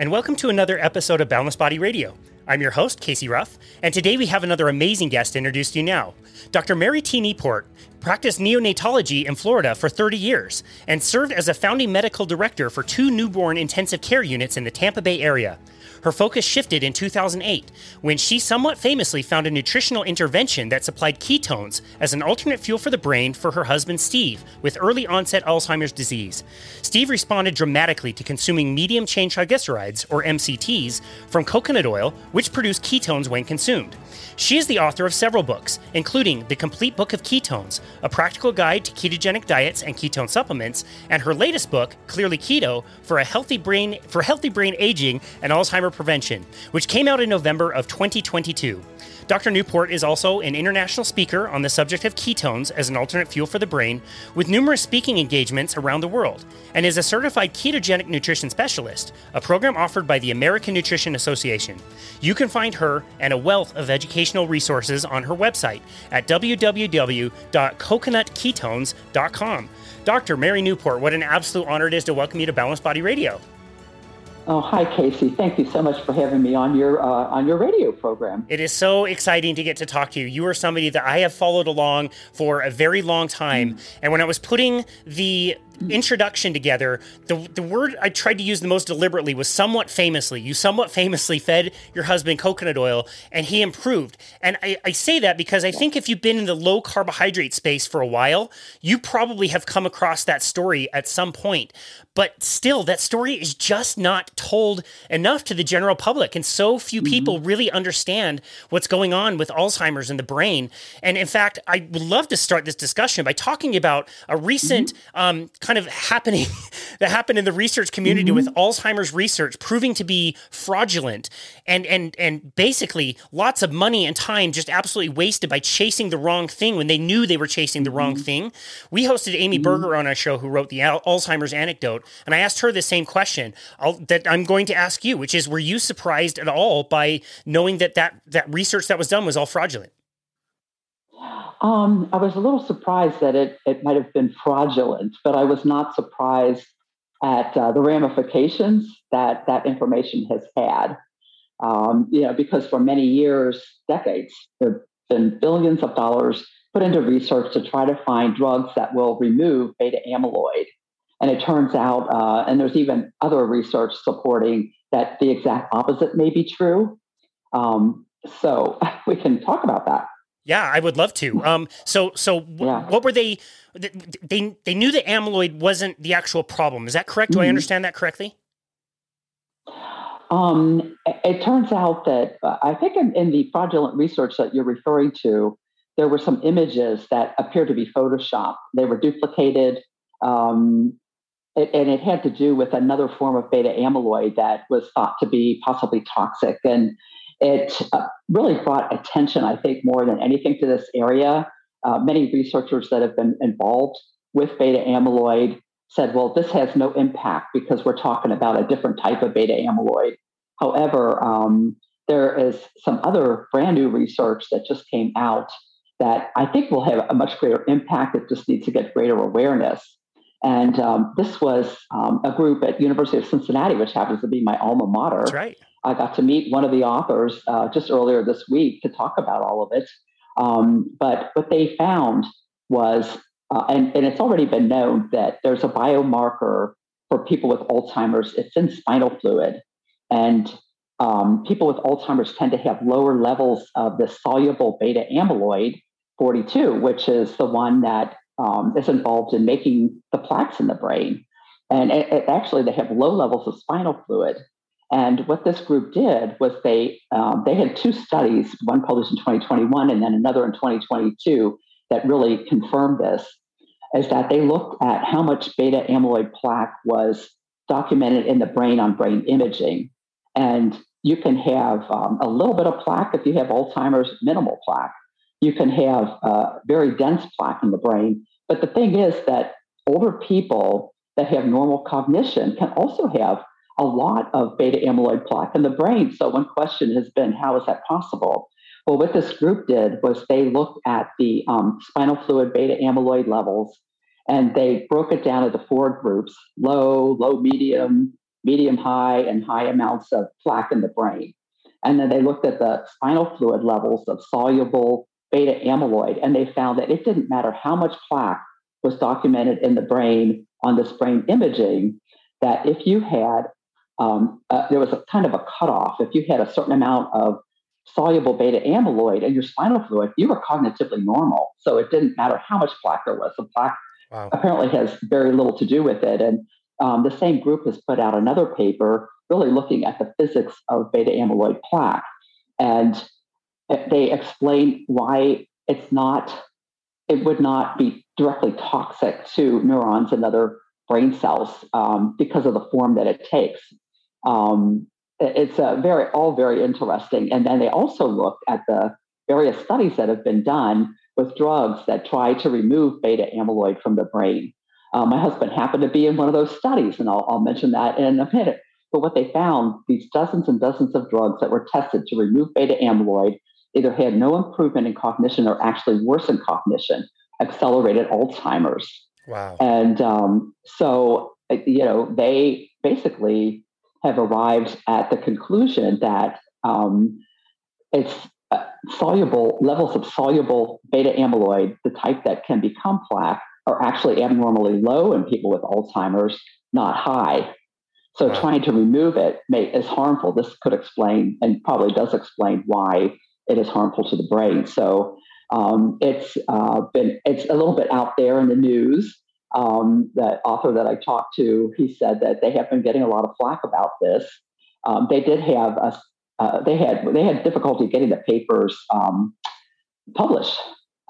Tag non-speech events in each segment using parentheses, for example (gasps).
And welcome to another episode of Boundless Body Radio. I'm your host, Casey Ruff, and today we have another amazing guest to introduce to you now. Dr. Mary T. Newport practiced neonatology in Florida for 30 years and served as a founding medical director for two newborn intensive care units in the Tampa Bay area. Her focus shifted in 2008 when she somewhat famously found a nutritional intervention that supplied ketones as an alternate fuel for the brain for her husband Steve with early onset Alzheimer's disease. Steve responded dramatically to consuming medium chain triglycerides, or MCTs, from coconut oil, which produce ketones when consumed. She is the author of several books, including The Complete Book of Ketones, a practical guide to ketogenic diets and ketone supplements, and her latest book, Clearly Keto, for a healthy brain for healthy brain aging and Prevention, which came out in November of 2022. Dr. Newport is also an international speaker on the subject of ketones as an alternate fuel for the brain, with numerous speaking engagements around the world, and is a certified ketogenic nutrition specialist, a program offered by the American Nutrition Association. You can find her and a wealth of educational resources on her website at www.coconutketones.com. Dr. Mary Newport, what an absolute honor it is to welcome you to Boundless Body Radio. Oh, hi, Casey. Thank you so much for having me on your uh, on your radio program. It is so exciting to get to talk to you. You are somebody that I have followed along for a very long time, mm. and when I was putting the introduction together, the the word I tried to use the most deliberately was somewhat famously. You somewhat famously fed your husband coconut oil, and he improved. And I, I say that because I think if you've been in the low carbohydrate space for a while, you probably have come across that story at some point. But still, that story is just not told enough to the general public, and so few mm-hmm. people really understand what's going on with Alzheimer's in the brain. And in fact, I would love to start this discussion by talking about a recent mm-hmm. um, kind of happening (laughs) that happened in the research community mm-hmm. with Alzheimer's research proving to be fraudulent and and and basically lots of money and time just absolutely wasted by chasing the wrong thing when they knew they were chasing the mm-hmm. wrong thing. We hosted Amy mm-hmm. Berger on our show who wrote the Al- Alzheimer's Antidote and I asked her the same question I'll, that I'm going to ask you, which is were you surprised at all by knowing that that that research that was done was all fraudulent? Um, I was a little surprised that it, it might have been fraudulent, but I was not surprised at uh, the ramifications that that information has had. Um, you know, because for many years, decades, there have been billions of dollars put into research to try to find drugs that will remove beta amyloid. And it turns out, uh, and there's even other research supporting that the exact opposite may be true. Um, so (laughs) we can talk about that. Yeah, I would love to. Um, so, so yeah. what were they? They they knew that amyloid wasn't the actual problem. Is that correct? Do mm-hmm. I understand that correctly? Um, it turns out that uh, I think in, in, the fraudulent research that you're referring to, there were some images that appeared to be photoshopped. They were duplicated, um, it, and it had to do with another form of beta amyloid that was thought to be possibly toxic. And it uh, really brought attention, I think, more than anything to this area. Uh, many researchers that have been involved with beta amyloid said, well, this has no impact because we're talking about a different type of beta amyloid. However, um, there is some other brand new research that just came out that I think will have a much greater impact. It just needs to get greater awareness. And um, this was um, a group at University of Cincinnati, which happens to be my alma mater. That's right. I got to meet one of the authors uh, just earlier this week to talk about all of it. Um, but what they found was, uh, and, and it's already been known that there's a biomarker for people with Alzheimer's. It's in spinal fluid. And um, people with Alzheimer's tend to have lower levels of the soluble beta amyloid 42, which is the one that um, is involved in making the plaques in the brain. And it, it actually, they have low levels of spinal fluid. And what this group did was they um, they had two studies, one published in 2021 and then another in 2022, that really confirmed this. Is that they looked at how much beta amyloid plaque was documented in the brain on brain imaging, and you can have um, a little bit of plaque if you have Alzheimer's, minimal plaque. You can have uh, very dense plaque in the brain. But the thing is that older people that have normal cognition can also have a lot of beta amyloid plaque in the brain. So, one question has been how is that possible? Well, what this group did was they looked at the um, spinal fluid beta amyloid levels and they broke it down into four groups low, low, medium, medium high, and high amounts of plaque in the brain. And then they looked at the spinal fluid levels of soluble beta amyloid, and they found that it didn't matter how much plaque was documented in the brain on this brain imaging, that if you had, um, uh, there was a kind of a cutoff. If you had a certain amount of soluble beta amyloid in your spinal fluid, you were cognitively normal. So it didn't matter how much plaque there was. The plaque wow. apparently has very little to do with it. And um, the same group has put out another paper really looking at the physics of beta amyloid plaque. And they explain why it's not, it would not be directly toxic to neurons and other brain cells um, because of the form that it takes. Um, it's a very all very interesting. And then they also looked at the various studies that have been done with drugs that try to remove beta amyloid from the brain. Uh, my husband happened to be in one of those studies, and I'll, I'll mention that in a minute. But what they found, these dozens and dozens of drugs that were tested to remove beta amyloid either had no improvement in cognition or actually worsened cognition, accelerated Alzheimer's. Wow. And um, so, uh, you know, they basically have arrived at the conclusion that um, it's uh, soluble levels of soluble beta amyloid, the type that can become plaque, are actually abnormally low in people with Alzheimer's, not high. So wow. trying to remove it may, is harmful. This could explain and probably does explain why it is harmful to the brain. So um, it's uh, been it's a little bit out there in the news. Um, that author that I talked to, he said that they have been getting a lot of flack about this. Um, they did have a, uh, they had they had difficulty getting the papers um, published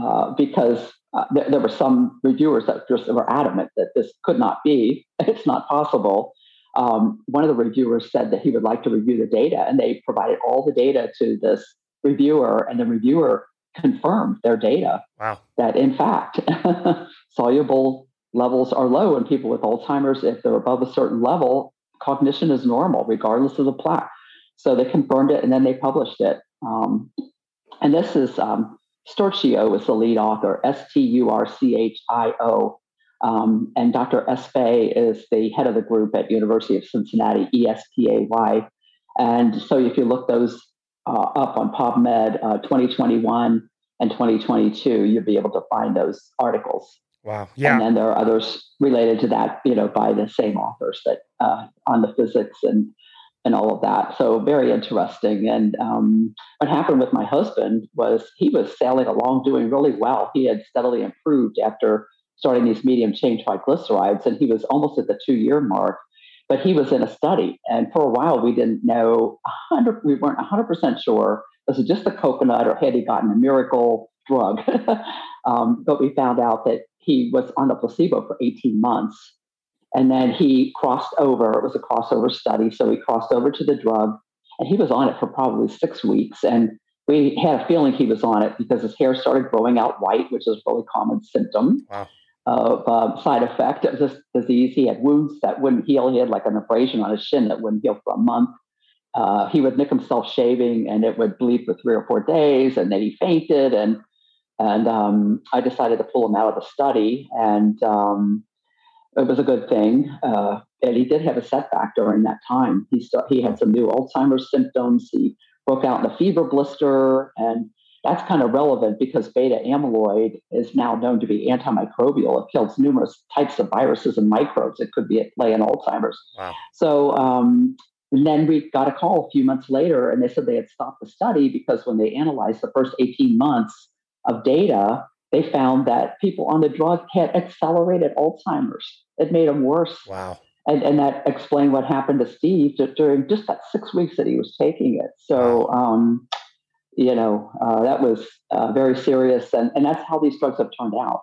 uh, because uh, there, there, were some reviewers that just were adamant that this could not be, (laughs) it's not possible. Um, one of the reviewers said that he would like to review the data, and they provided all the data to this reviewer, and the reviewer confirmed their data wow. that in fact (laughs) soluble levels are low in people with Alzheimer's. If they're above a certain level, cognition is normal, regardless of the plaque. So they confirmed it and then they published it. Um, and this is um, is the lead author, S T U R C H I O. Um, and Dr. Espay is the head of the group at University of Cincinnati, E S P A Y. And so if you look those uh, up on PubMed uh, 2021 and 2022, you'll be able to find those articles. Wow. Yeah. And then there are others related to that, you know, by the same authors that uh, on the physics and and all of that. So very interesting. And um, what happened with my husband was he was sailing along, doing really well. He had steadily improved after starting these medium chain triglycerides, and he was almost at the two year mark. But he was in a study, and for a while we didn't know hundred. We weren't hundred percent sure was it just the coconut or had he gotten a miracle drug. (laughs) um, but we found out that he was on the placebo for 18 months. And then he crossed over. It was a crossover study. So he crossed over to the drug and he was on it for probably six weeks. And we had a feeling he was on it because his hair started growing out white, which is a really common symptom wow. Of uh, side effect of this disease. He had wounds that wouldn't heal. He had like an abrasion on his shin that wouldn't heal for a month. Uh, he would nick himself shaving and it would bleed for three or four days and then he fainted and and um, I decided to pull him out of the study, and um, it was a good thing. Uh, and he did have a setback during that time. He st- he had some new Alzheimer's symptoms. He broke out in a fever blister, and that's kind of relevant because beta amyloid is now known to be antimicrobial. It kills numerous types of viruses and microbes It could be at play in Alzheimer's. Wow. So um, and then we got a call a few months later, and they said they had stopped the study because when they analyzed the first 18 months of data, they found that people on the drug had accelerated Alzheimer's. It made them worse. Wow. And, and that explained what happened to Steve during just that six weeks that he was taking it. So, um, you know, uh, that was uh, very serious. And, and that's how these drugs have turned out.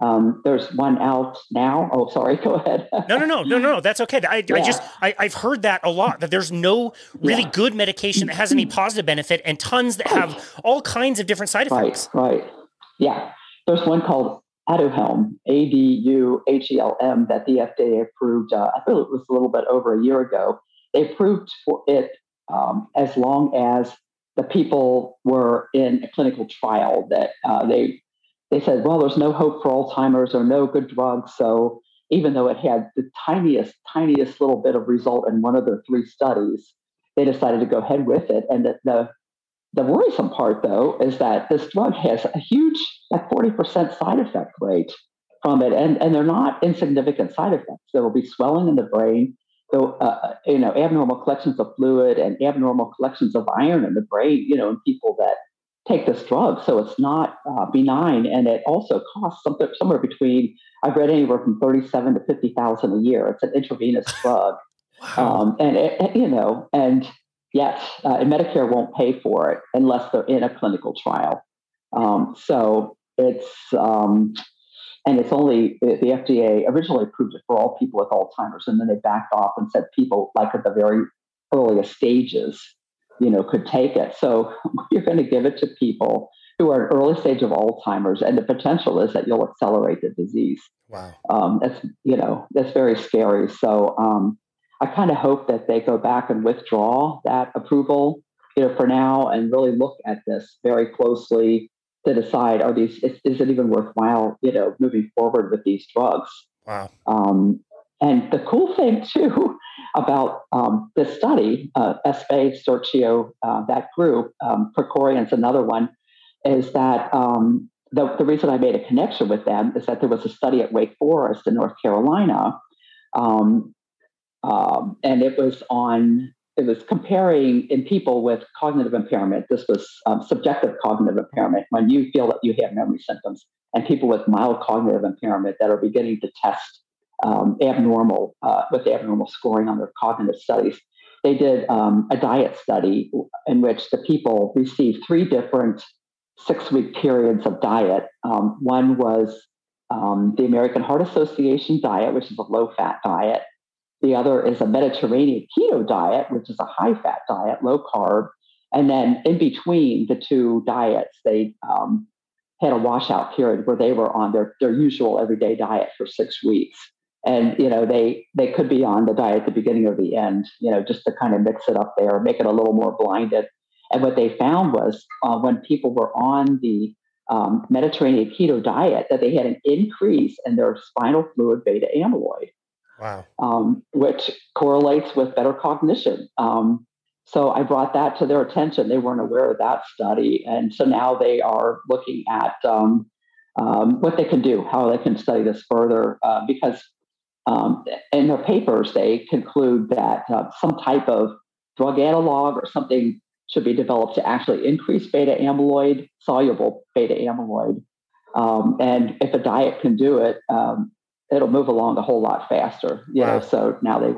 Um, there's one out now. Oh, sorry. (laughs) Go ahead. no, no, no, no, no. That's okay. I, yeah. I just I, have heard that a lot. That there's no really yeah. good medication that has any (clears throat) positive benefit, and tons that have all kinds of different side effects. Right. Right. Yeah. There's one called Aduhelm, A D U H E L M, that the FDA approved. Uh, I feel it was a little bit over a year ago. They approved for it um, as long as the people were in a clinical trial that uh, they they said, well, there's no hope for Alzheimer's or no good drugs. So even though it had the tiniest, tiniest little bit of result in one of their three studies, they decided to go ahead with it. And the, the, the worrisome part, though, is that this drug has a huge, like 40% side effect rate from it. And, and they're not insignificant side effects. There will be swelling in the brain, so uh, you know, abnormal collections of fluid and abnormal collections of iron in the brain, you know, in people that take this drug. So it's not uh, benign, and it also costs something somewhere between I've read anywhere from thirty-seven to fifty thousand a year. It's an intravenous (laughs) drug, wow. um, and it, you know, and yet uh, and Medicare won't pay for it unless they're in a clinical trial. Um, so it's um, and it's only the FDA originally approved it for all people with Alzheimer's, and then they backed off and said people like at the very earliest stages you know, could take it. So (laughs) you're going to give it to people who are early stage of Alzheimer's, and the potential is that you'll accelerate the disease. Wow, um, that's you know that's very scary. So um, I kind of hope that they go back and withdraw that approval, you know, for now, and really look at this very closely to decide: are these is, is it even worthwhile, you know, moving forward with these drugs? Wow. Um, and the cool thing (laughs) too about um, this study, uh, Espay, Sturchio, uh, that group, um, Krikorian's another one, is that um, the, the reason I made a connection with them is that there was a study at Wake Forest in North Carolina, um, um, and it was on it was comparing in people with cognitive impairment. This was um, subjective cognitive impairment when you feel that you have memory symptoms, and people with mild cognitive impairment that are beginning to test um, abnormal uh, with abnormal scoring on their cognitive studies. They did um, a diet study in which the people received three different six week periods of diet. Um, one was um, the American Heart Association diet, which is a low fat diet. The other is a Mediterranean keto diet, which is a high fat diet, low carb. And then in between the two diets, they um, had a washout period where they were on their, their usual everyday diet for six weeks. And you know they they could be on the diet at the beginning or the end you know just to kind of mix it up there make it a little more blinded. And what they found was uh, when people were on the um, mediterranean keto diet that they had an increase in their spinal fluid beta amyloid wow. um, which correlates with better cognition. Um, so i brought that to their attention. They weren't aware of that study. And so now they are looking at um, um, what they can do, how they can study this further, uh, because um, in their papers, they conclude that uh, some type of drug analog or something should be developed to actually increase beta amyloid, soluble beta amyloid. Um, and if a diet can do it, um, it'll move along a whole lot faster. You wow. so now they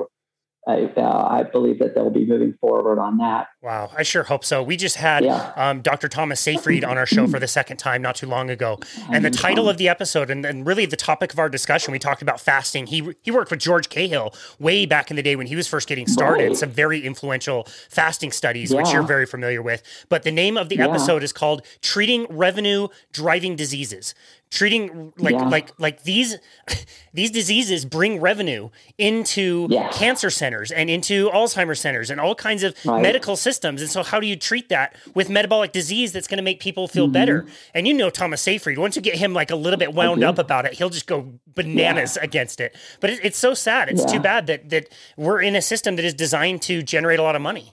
I, uh, I believe that they'll be moving forward on that. Wow, I sure hope so. We just had yeah. um, Dr. Thomas Seyfried on our show for the second time not too long ago, and the title of the episode and, and really the topic of our discussion, we talked about fasting. He he worked with George Cahill way back in the day when he was first getting started. Right. Some very influential fasting studies, yeah. which you're very familiar with. But the name of the yeah. episode is called "Treating Revenue Driving Diseases." Treating like yeah. like like these (laughs) these diseases bring revenue into yes. cancer centers and into Alzheimer's centers and all kinds of right. medical systems. And so, how do you treat that with metabolic disease that's going to make people feel mm-hmm. better? And you know Thomas Seyfried. Once you get him like a little bit wound up about it, he'll just go bananas yeah. against it. But it, it's so sad. It's yeah. too bad that that we're in a system that is designed to generate a lot of money.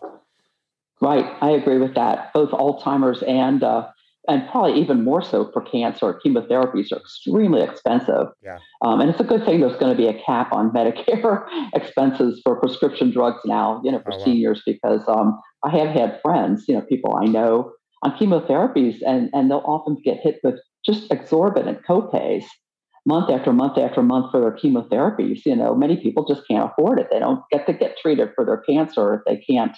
Right, I agree with that. Both Alzheimer's and uh, and probably even more so for cancer. Chemotherapies are extremely expensive. Yeah. Um, and it's a good thing there's going to be a cap on (laughs) Medicare expenses for prescription drugs now, you know, for oh, wow. seniors, because um, I have had friends, you know, people I know on chemotherapies, and, and they'll often get hit with just exorbitant copays month after month after month for their chemotherapies. You know, many people just can't afford it. They don't get to get treated for their cancer if they can't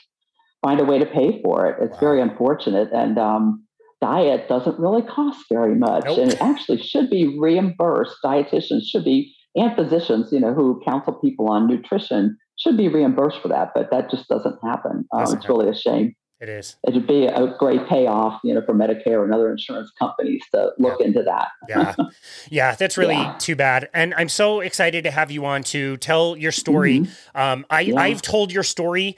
find a way to pay for it. It's wow. very unfortunate. And, um, diet doesn't really cost very much nope. and it actually should be reimbursed. Dietitians should be, and physicians, you know, who counsel people on nutrition should be reimbursed for that, but that just doesn't happen. Um, it's happen. really a shame. It is. It'd be a great payoff, you know, for Medicare and other insurance companies to look yeah. into that. yeah, (laughs) yeah, that's really yeah. too bad. And I'm so excited to have you on to tell your story. Mm-hmm. Um, I yeah. I've told your story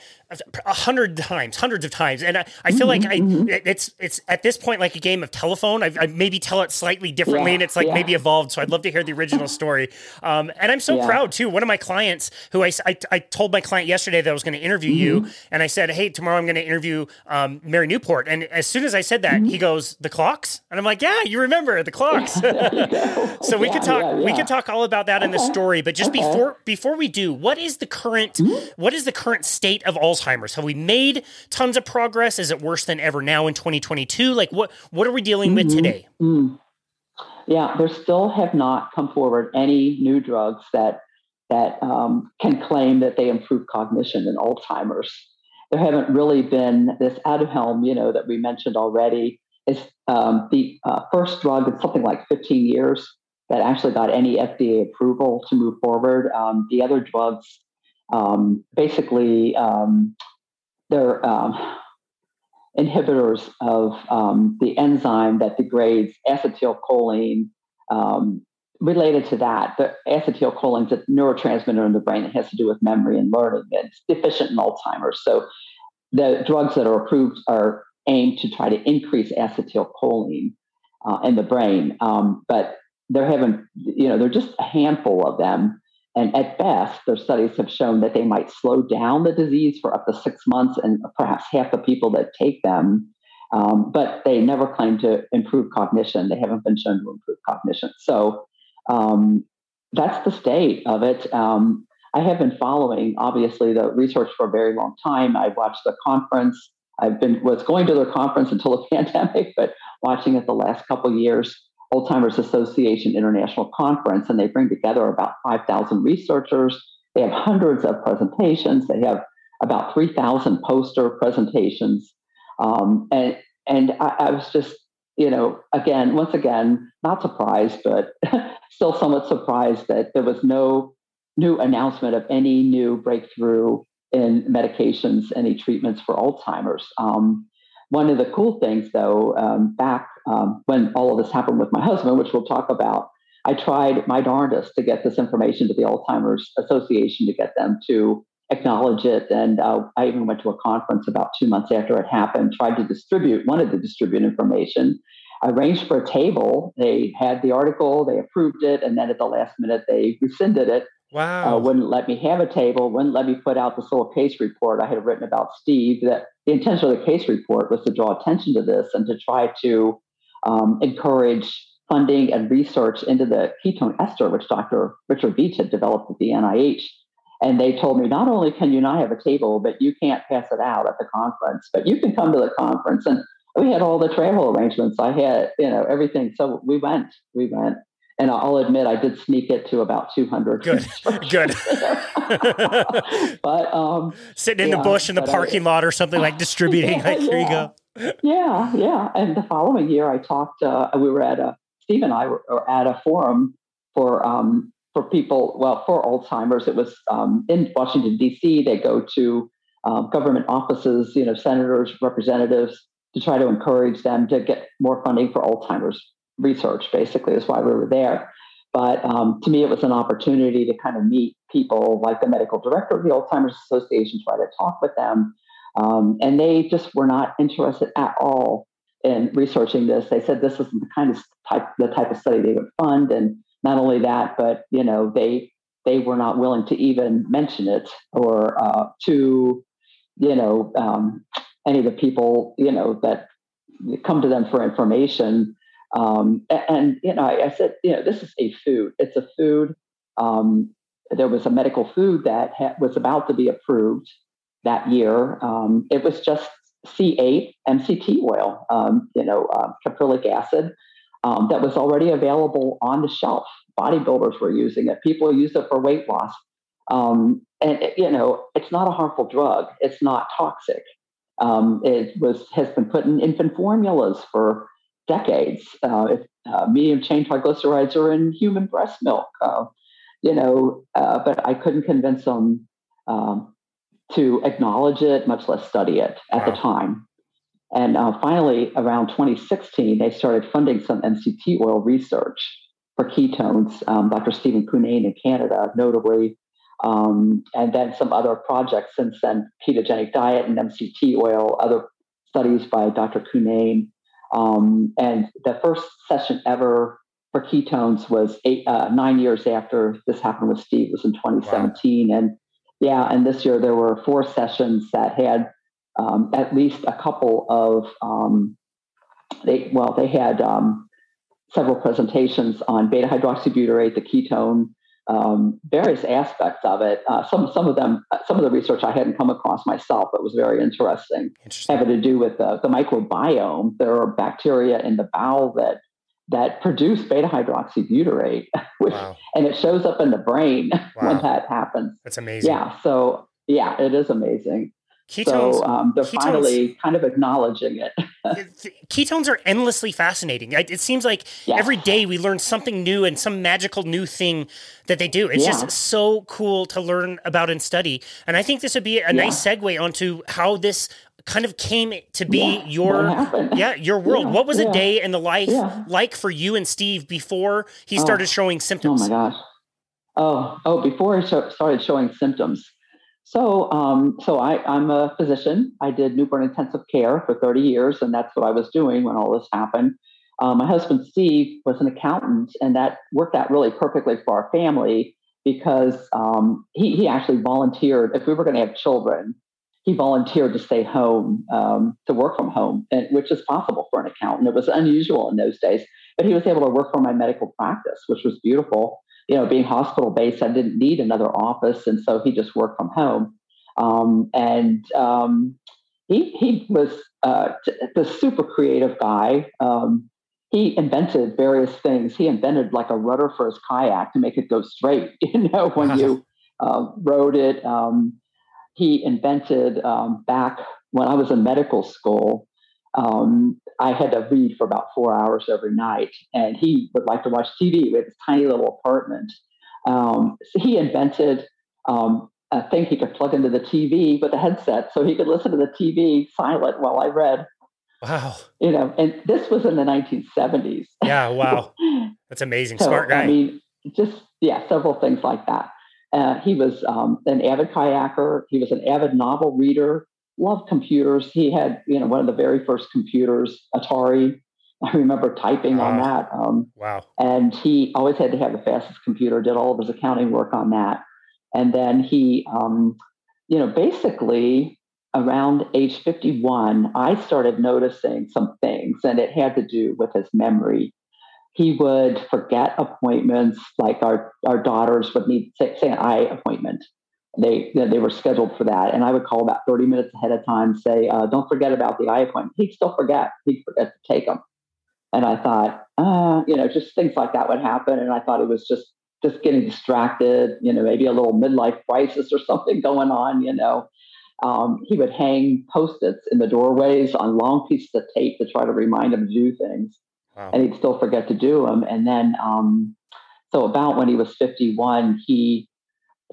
a hundred times, hundreds of times, and I, I feel mm-hmm, like I mm-hmm. it's it's at this point like a game of telephone. I, I maybe tell it slightly differently, yeah, and it's like yeah. maybe evolved. So I'd love to hear the original (laughs) story. Um, and I'm so yeah. proud too. One of my clients, who I, I, I told my client yesterday that I was going to interview mm-hmm. you, and I said, hey, tomorrow I'm going to interview um, Mary Newport. And as soon as I said that, mm-hmm. he goes, the clocks, and I'm like, yeah, you remember the clocks. (laughs) so we could talk we could talk all about that okay. in the story. But just okay. before before we do, what is the current mm-hmm. what is the current state of Alzheimer's? Have we made tons of progress? Is it worse than ever now in 2022? Like what what are we dealing with mm-hmm. today? Mm. Yeah, there still have not come forward any new drugs that that um, can claim that they improve cognition in Alzheimer's. There haven't really been this Aduhelm, you know, that we mentioned already. Is um, the uh, first drug in something like 15 years that actually got any FDA approval to move forward. Um, the other drugs, um, basically, um, they're um, inhibitors of um, the enzyme that degrades acetylcholine. Um, related to that, the acetylcholine is a neurotransmitter in the brain that has to do with memory and learning. It's deficient in Alzheimer's. So the drugs that are approved are aimed to try to increase acetylcholine uh, in the brain. Um, but there haven't, you know, there are just a handful of them. And at best, their studies have shown that they might slow down the disease for up to six months, and perhaps half the people that take them. Um, but they never claim to improve cognition. They haven't been shown to improve cognition. So um, that's the state of it. Um, I have been following, obviously, the research for a very long time. I've watched the conference. I've been was going to the conference until the (laughs) pandemic, but watching it the last couple years. Alzheimer's Association International Conference, and they bring together about 5,000 researchers. They have hundreds of presentations. They have about 3,000 poster presentations. Um, and and I, I, was just, you know, again, once again, not surprised, but (laughs) still somewhat surprised that there was no new announcement of any new breakthrough in medications, any treatments for Alzheimer's. Um, one of the cool things, though, um, back um, when all of this happened with my husband, which we'll talk about, I tried my darndest to get this information to the Alzheimer's Association to get them to acknowledge it. And uh, I even went to a conference about two months after it happened, tried to distribute, wanted to distribute information. I arranged for a table. They had the article, they approved it, and then at the last minute they rescinded it Wow. Uh, wouldn't let me have a table, wouldn't let me put out this little case report I had written about Steve. That the intention of the case report was to draw attention to this and to try to um, encourage funding and research into the ketone ester, which Dr. Richard Veech had developed at the NIH. And they told me not only can you not have a table, but you can't pass it out at the conference, but you can come to the conference. And we had all the travel arrangements. I had, you know, everything. So we went, we went and I'll admit I did sneak it to about 200. Good, good. (laughs) but um, sitting in yeah, the bush in the parking I, lot or something like distributing. (laughs) Yeah, like here yeah. you go. Yeah, yeah. And the following year, I talked. Uh, we were at a Steve and I were, at a forum for um, for people. Well, for Alzheimer's, it was um, in Washington D.C. They go to um, government offices, you know, senators, representatives, to try to encourage them to get more funding for Alzheimer's research, basically, is why we were there. But um, to me, it was an opportunity to kind of meet people like the medical director of the Alzheimer's Association, try to talk with them. Um, and they just were not interested at all in researching this. They said this isn't the kind of type, the type of study they would fund. And not only that, but you know, they they were not willing to even mention it or uh, to, you know, um, any of the people, you know, that come to them for information um, and, and, you know, I, I, said, you know, this is a food. It's a food. Um, there was a medical food that ha- was about to be approved that year. Um, it was just C8 MCT oil, um, you know, uh, caprylic acid um, that was already available on the shelf. Bodybuilders were using it. People use it for weight loss. Um, and it, you know, it's not a harmful drug. It's not toxic. it was has been put in infant formulas for decades. Uh, if, uh, medium chain triglycerides are in human breast milk, uh, you know, uh, but I couldn't convince them um, to acknowledge it, much less study it at wow. the time. And uh, finally, around 2016, they started funding some MCT oil research for ketones. Um, Dr. Stephen Cunnane in Canada, notably, Um, and then some other projects since then, ketogenic diet and MCT oil, other studies by Dr. Cunnane. Um, and the first session ever for ketones was eight, uh, nine years after this happened with Steve was in 2017. Wow. And yeah, and this year there were four sessions that had um, at least a couple of um, they well they had um, several presentations on beta hydroxybutyrate, the ketone, um, various aspects of it. Uh, some some of them, some of the research I hadn't come across myself, but was very interesting. interesting. Having to do with the, the microbiome. There are bacteria in the bowel that that produce beta hydroxybutyrate, (laughs) which, wow. and it shows up in the brain (laughs) wow. when that happens. That's amazing. Yeah. So yeah, it is amazing. Ketones, so um, they're ketones, finally kind of acknowledging it. (laughs) ketones are endlessly fascinating. It seems like yes. every day we learn something new and some magical new thing that they do. It's yeah. just so cool to learn about and study. And I think this would be a yeah. nice segue onto how this kind of came to be yeah, your yeah your (laughs) world. what was a day in the life like for you and Steve before he oh. started showing symptoms? Oh my gosh. Oh, oh, before he started showing symptoms. So, um, so I, I'm a physician. I did newborn intensive care for 30 years, and that's what I was doing when all this happened. Um, my husband Steve was an accountant, and that worked out really perfectly for our family because um, he, he actually volunteered. If we were going to have children, he volunteered to stay home um, to work from home, and, which is possible for an accountant. It was unusual in those days, but he was able to work for my medical practice, which was beautiful you know, being hospital based, I didn't need another office, and so he just worked from home. Um, and um, he he was uh, the super creative guy. Um, he invented various things. He invented like a rudder for his kayak to make it go straight. (laughs) You know, when (laughs) you uh, rode it. Um, he invented um, back when I was in medical school um, I had to read for about four hours every night, and he would like to watch TV with his tiny little apartment. Um, so he invented um, a thing he could plug into the TV with a headset, so he could listen to the TV silent while I read. Wow! You know, and this was in the 1970s. Yeah, wow, (laughs) that's amazing. so, Smart guy. I mean, just yeah, several things like that. Uh, he was um, an avid kayaker. He was an avid novel reader loved computers. He had, you know, one of the very first computers, Atari. (laughs) I remember typing on that. Um, wow. And he always had to have the fastest computer, did all of his accounting work on that. And then he, um, you know, basically around age 51, I started noticing some things, and it had to do with his memory. He would forget appointments, like our, our daughters would need, say, say an eye appointment they they were scheduled for that, and I would call about thirty minutes ahead of time, say, uh, "Don't forget about the eye appointment." He'd still forget. He'd forget to take them, and I thought, uh, you know, just things like that would happen, and I thought it was just just getting distracted, you know, maybe a little midlife crisis or (laughs) something going on, you know. Um, he would hang post-its in the doorways on long pieces of tape to try to remind him to do things, wow. and he'd still forget to do them. And then, um, so about when he was 51, he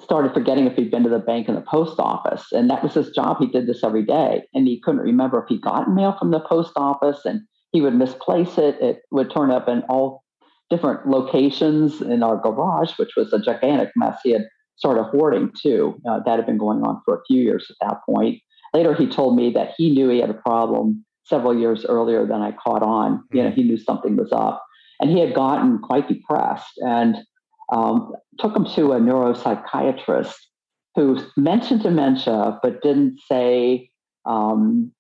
started forgetting if he'd been to the bank and the post office. And that was his job. He did this every day. And he couldn't remember if he got mail from the post office and he would misplace it. It would turn up in all different locations in our garage, which was a gigantic mess. He had started hoarding too. Uh, that had been going on for a few years at that point. Later, he told me that he knew he had a problem several years earlier than I caught on. You know, mm-hmm. he knew something was up. And he had gotten quite depressed. And um, took him to a neuropsychiatrist who mentioned dementia but didn't say, um,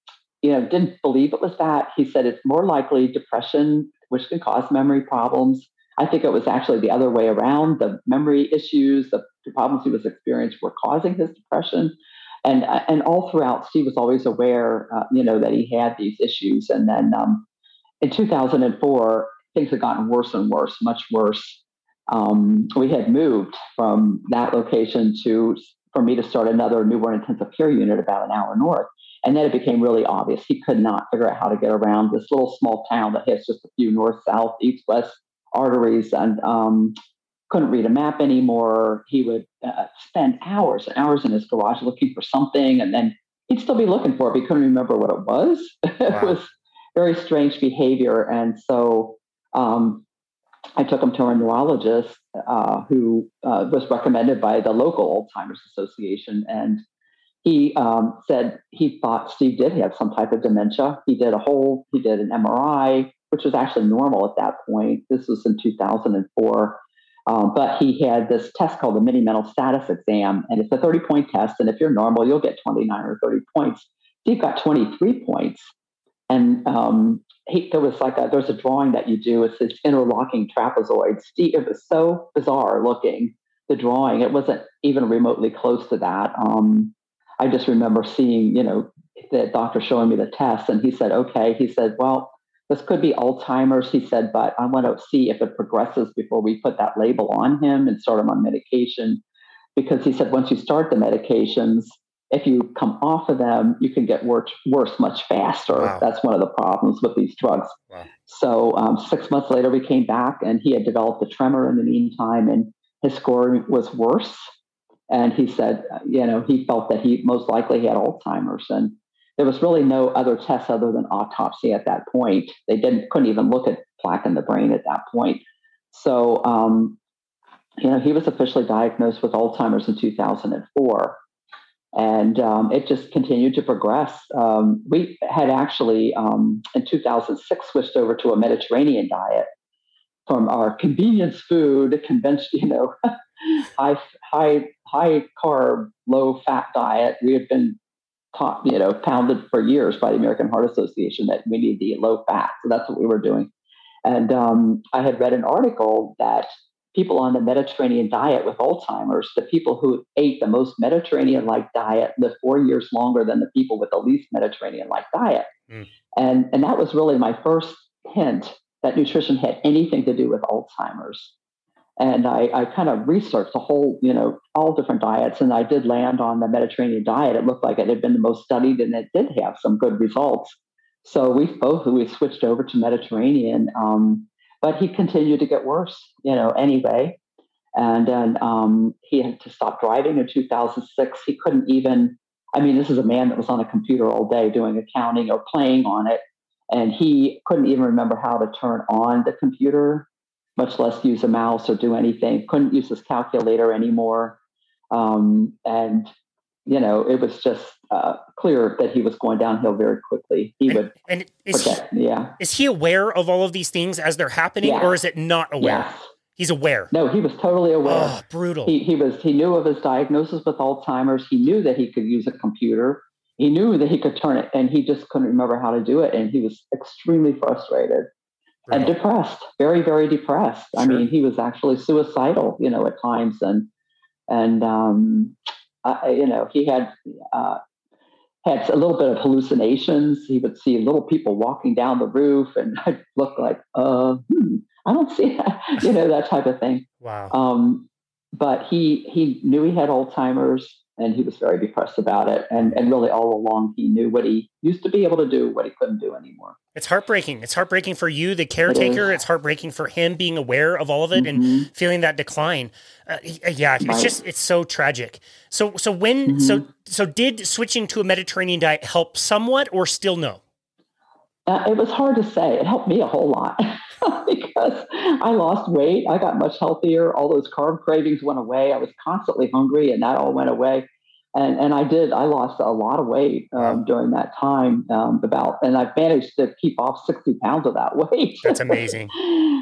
you know, didn't believe it was that. He said it's more likely depression, which can cause memory problems. I think it was actually the other way around. The memory issues, the, the problems he was experiencing were causing his depression. And, and all throughout, Steve was always aware, uh, you know, that he had these issues. And then um, in 2004, things had gotten worse and worse, much worse um, we had moved from that location to for me to start another newborn intensive care unit about an hour north. And then it became really obvious he could not figure out how to get around this little small town that has just a few north, south, east, west arteries and um, couldn't read a map anymore. He would uh, spend hours and hours in his garage looking for something, and then he'd still be looking for it, but he couldn't remember what it was. (laughs) Wow. it was very strange behavior. And so um, I took him to a neurologist uh, who uh, was recommended by the local Alzheimer's Association. And he um, said he thought Steve did have some type of dementia. He did a whole, he did an MRI, which was actually normal at that point. This was in 2004. Um, but he had this test called the mini mental status exam, and it's a 30 point test. And if you're normal, you'll get 29 or 30 points. Steve got 23 points. And um, he, there was like a, there's a drawing that you do. It's this interlocking trapezoid. Steve, it was so bizarre looking, the drawing. It wasn't even remotely close to that. Um, I just remember seeing, you know, the doctor showing me the test, and he said, okay. He said, well, this could be Alzheimer's, he said, but I want to see if it progresses before we put that label on him and start him on medication. Because he said, once you start the medications, if you come off of them, you can get worse, worse much faster. Wow. That's one of the problems with these drugs. Wow. So, um, six months later, we came back and he had developed a tremor in the meantime, and his score was worse. And he said, you know, he felt that he most likely had Alzheimer's. And there was really no other tests other than autopsy at that point. They didn't couldn't even look at plaque in the brain at that point. So, um, you know, he was officially diagnosed with Alzheimer's in 2004, and um, it just continued to progress. Um, we had actually um, in 2006 switched over to a Mediterranean diet from our convenience food, conventional, you know, (laughs) high high high carb, low fat diet. We had been taught, you know, pounded for years by the American Heart Association that we need to eat low fat. So that's what we were doing. And um, I had read an article that people on the Mediterranean diet with Alzheimer's, the people who ate the most Mediterranean like diet lived four years longer than the people with the least Mediterranean like diet. Mm. And, and that was really my first hint that nutrition had anything to do with Alzheimer's and I, I, kind of researched the whole, you know, all different diets, and I did land on the Mediterranean diet. It looked like it had been the most studied, and it did have some good results. So we both we switched over to Mediterranean, um, but he continued to get worse, you know. Anyway, and then um, he had to stop driving in 2006. He couldn't even. I mean, this is a man that was on a computer all day doing accounting or playing on it, and he couldn't even remember how to turn on the computer much less use a mouse or do anything. Couldn't use his calculator anymore. Um, and, you know, it was just uh, clear that he was going downhill very quickly. He and, would. And is he, yeah. Is he aware of all of these things as they're happening yeah. or is it not aware? Yes. He's aware. No, he was totally aware. Oh, brutal. He, he was. He knew of his diagnosis with Alzheimer's. He knew that he could use a computer. He knew that he could turn it, and he just couldn't remember how to do it. And he was extremely frustrated and depressed, very, very depressed. Sure. I mean, he was actually suicidal, you know, at times, and and um, I, you know, he had uh, had a little bit of hallucinations. He would see little people walking down the roof, and (laughs) I'd look like, uh, hmm, I don't see that, (laughs) you know, that type of thing. Wow. Um, but he he knew he had Alzheimer's and he was very depressed about it. And and really all along he knew what he used to be able to do, what he couldn't do anymore. It's heartbreaking. It's heartbreaking for you, the caretaker. It it's heartbreaking for him being aware of all of it mm-hmm. and feeling that decline. Uh, yeah, it's right. just it's so tragic. So so when mm-hmm. so so did switching to a Mediterranean diet help somewhat or still no? Uh, it was hard to say. It helped me a whole lot. (laughs) (laughs) because I lost weight. I got much healthier. All those carb cravings went away. I was constantly hungry, and that all went away. And and I did. I lost a lot of weight um, during that time. Um, about and I've managed to keep off sixty pounds of that (laughs) weight. That's amazing.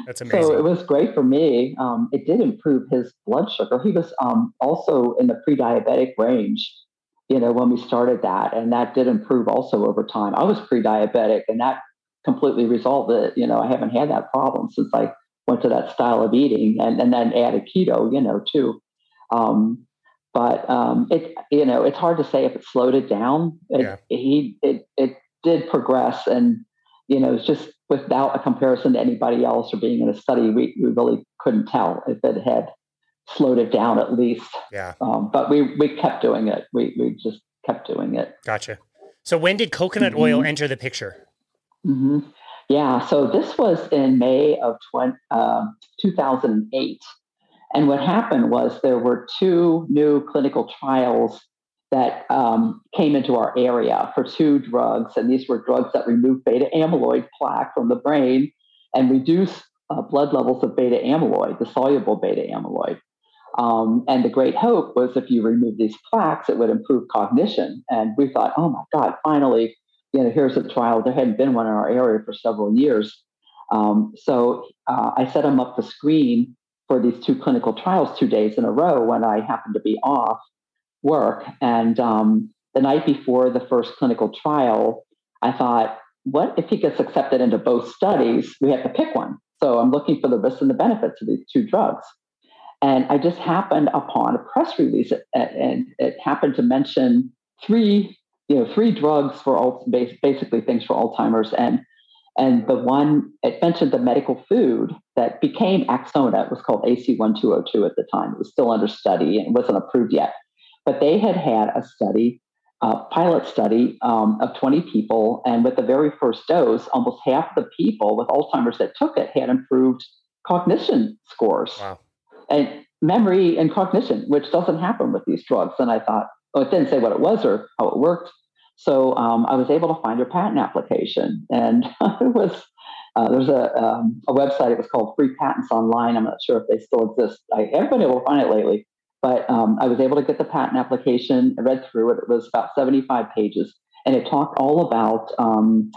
That's amazing. So it was great for me. Um, it did improve his blood sugar. He was um, also in the pre-diabetic range. You know, when we started that, and that did improve also over time. I was pre-diabetic, and that completely resolved it. You know, I haven't had that problem since I went to that style of eating and, and then added keto, you know, too. Um, but um, it, you know, it's hard to say if it slowed it down. It, yeah. he, it, it did progress, and you know, it's just without a comparison to anybody else or being in a study, we, we really couldn't tell if it had slowed it down at least. Yeah. Um, but we we kept doing it. We we just kept doing it. Gotcha. So when did coconut mm-hmm. oil enter the picture? Mm-hmm. Yeah, so this was in May of 20, uh, 2008. And what happened was there were two new clinical trials that um, came into our area for two drugs. And these were drugs that remove beta amyloid plaque from the brain and reduce uh, blood levels of beta amyloid, the soluble beta amyloid. Um, and the great hope was if you remove these plaques, it would improve cognition. And we thought, oh my God, finally, you know, here's a trial. There hadn't been one in our area for several years. Um, so uh, I set him up the screen for these two clinical trials two days in a row when I happened to be off work. And um, the night before the first clinical trial, I thought, what if he gets accepted into both studies? We have to pick one. So I'm looking for the risks and the benefits of these two drugs. And I just happened upon a press release, and it happened to mention three, you know, three drugs for all, basically things for Alzheimer's, and and the one it mentioned the medical food that became Axona. It was called AC1202 at the time. It was still under study and wasn't approved yet. But they had had a study, a pilot study um, of 20 people, and with the very first dose, almost half the people with Alzheimer's that took it had improved cognition scores. Wow and memory and cognition, which doesn't happen with these drugs. And I thought, oh, it didn't say what it was or how it worked. So um, I was able to find your patent application, and (laughs) it was uh, there's a um, a website. It was called Free Patents Online. I'm not sure if they still exist. I haven't been able to find it lately, but um, I was able to get the patent application. I read through it. It was about 75 pages, and it talked all about um,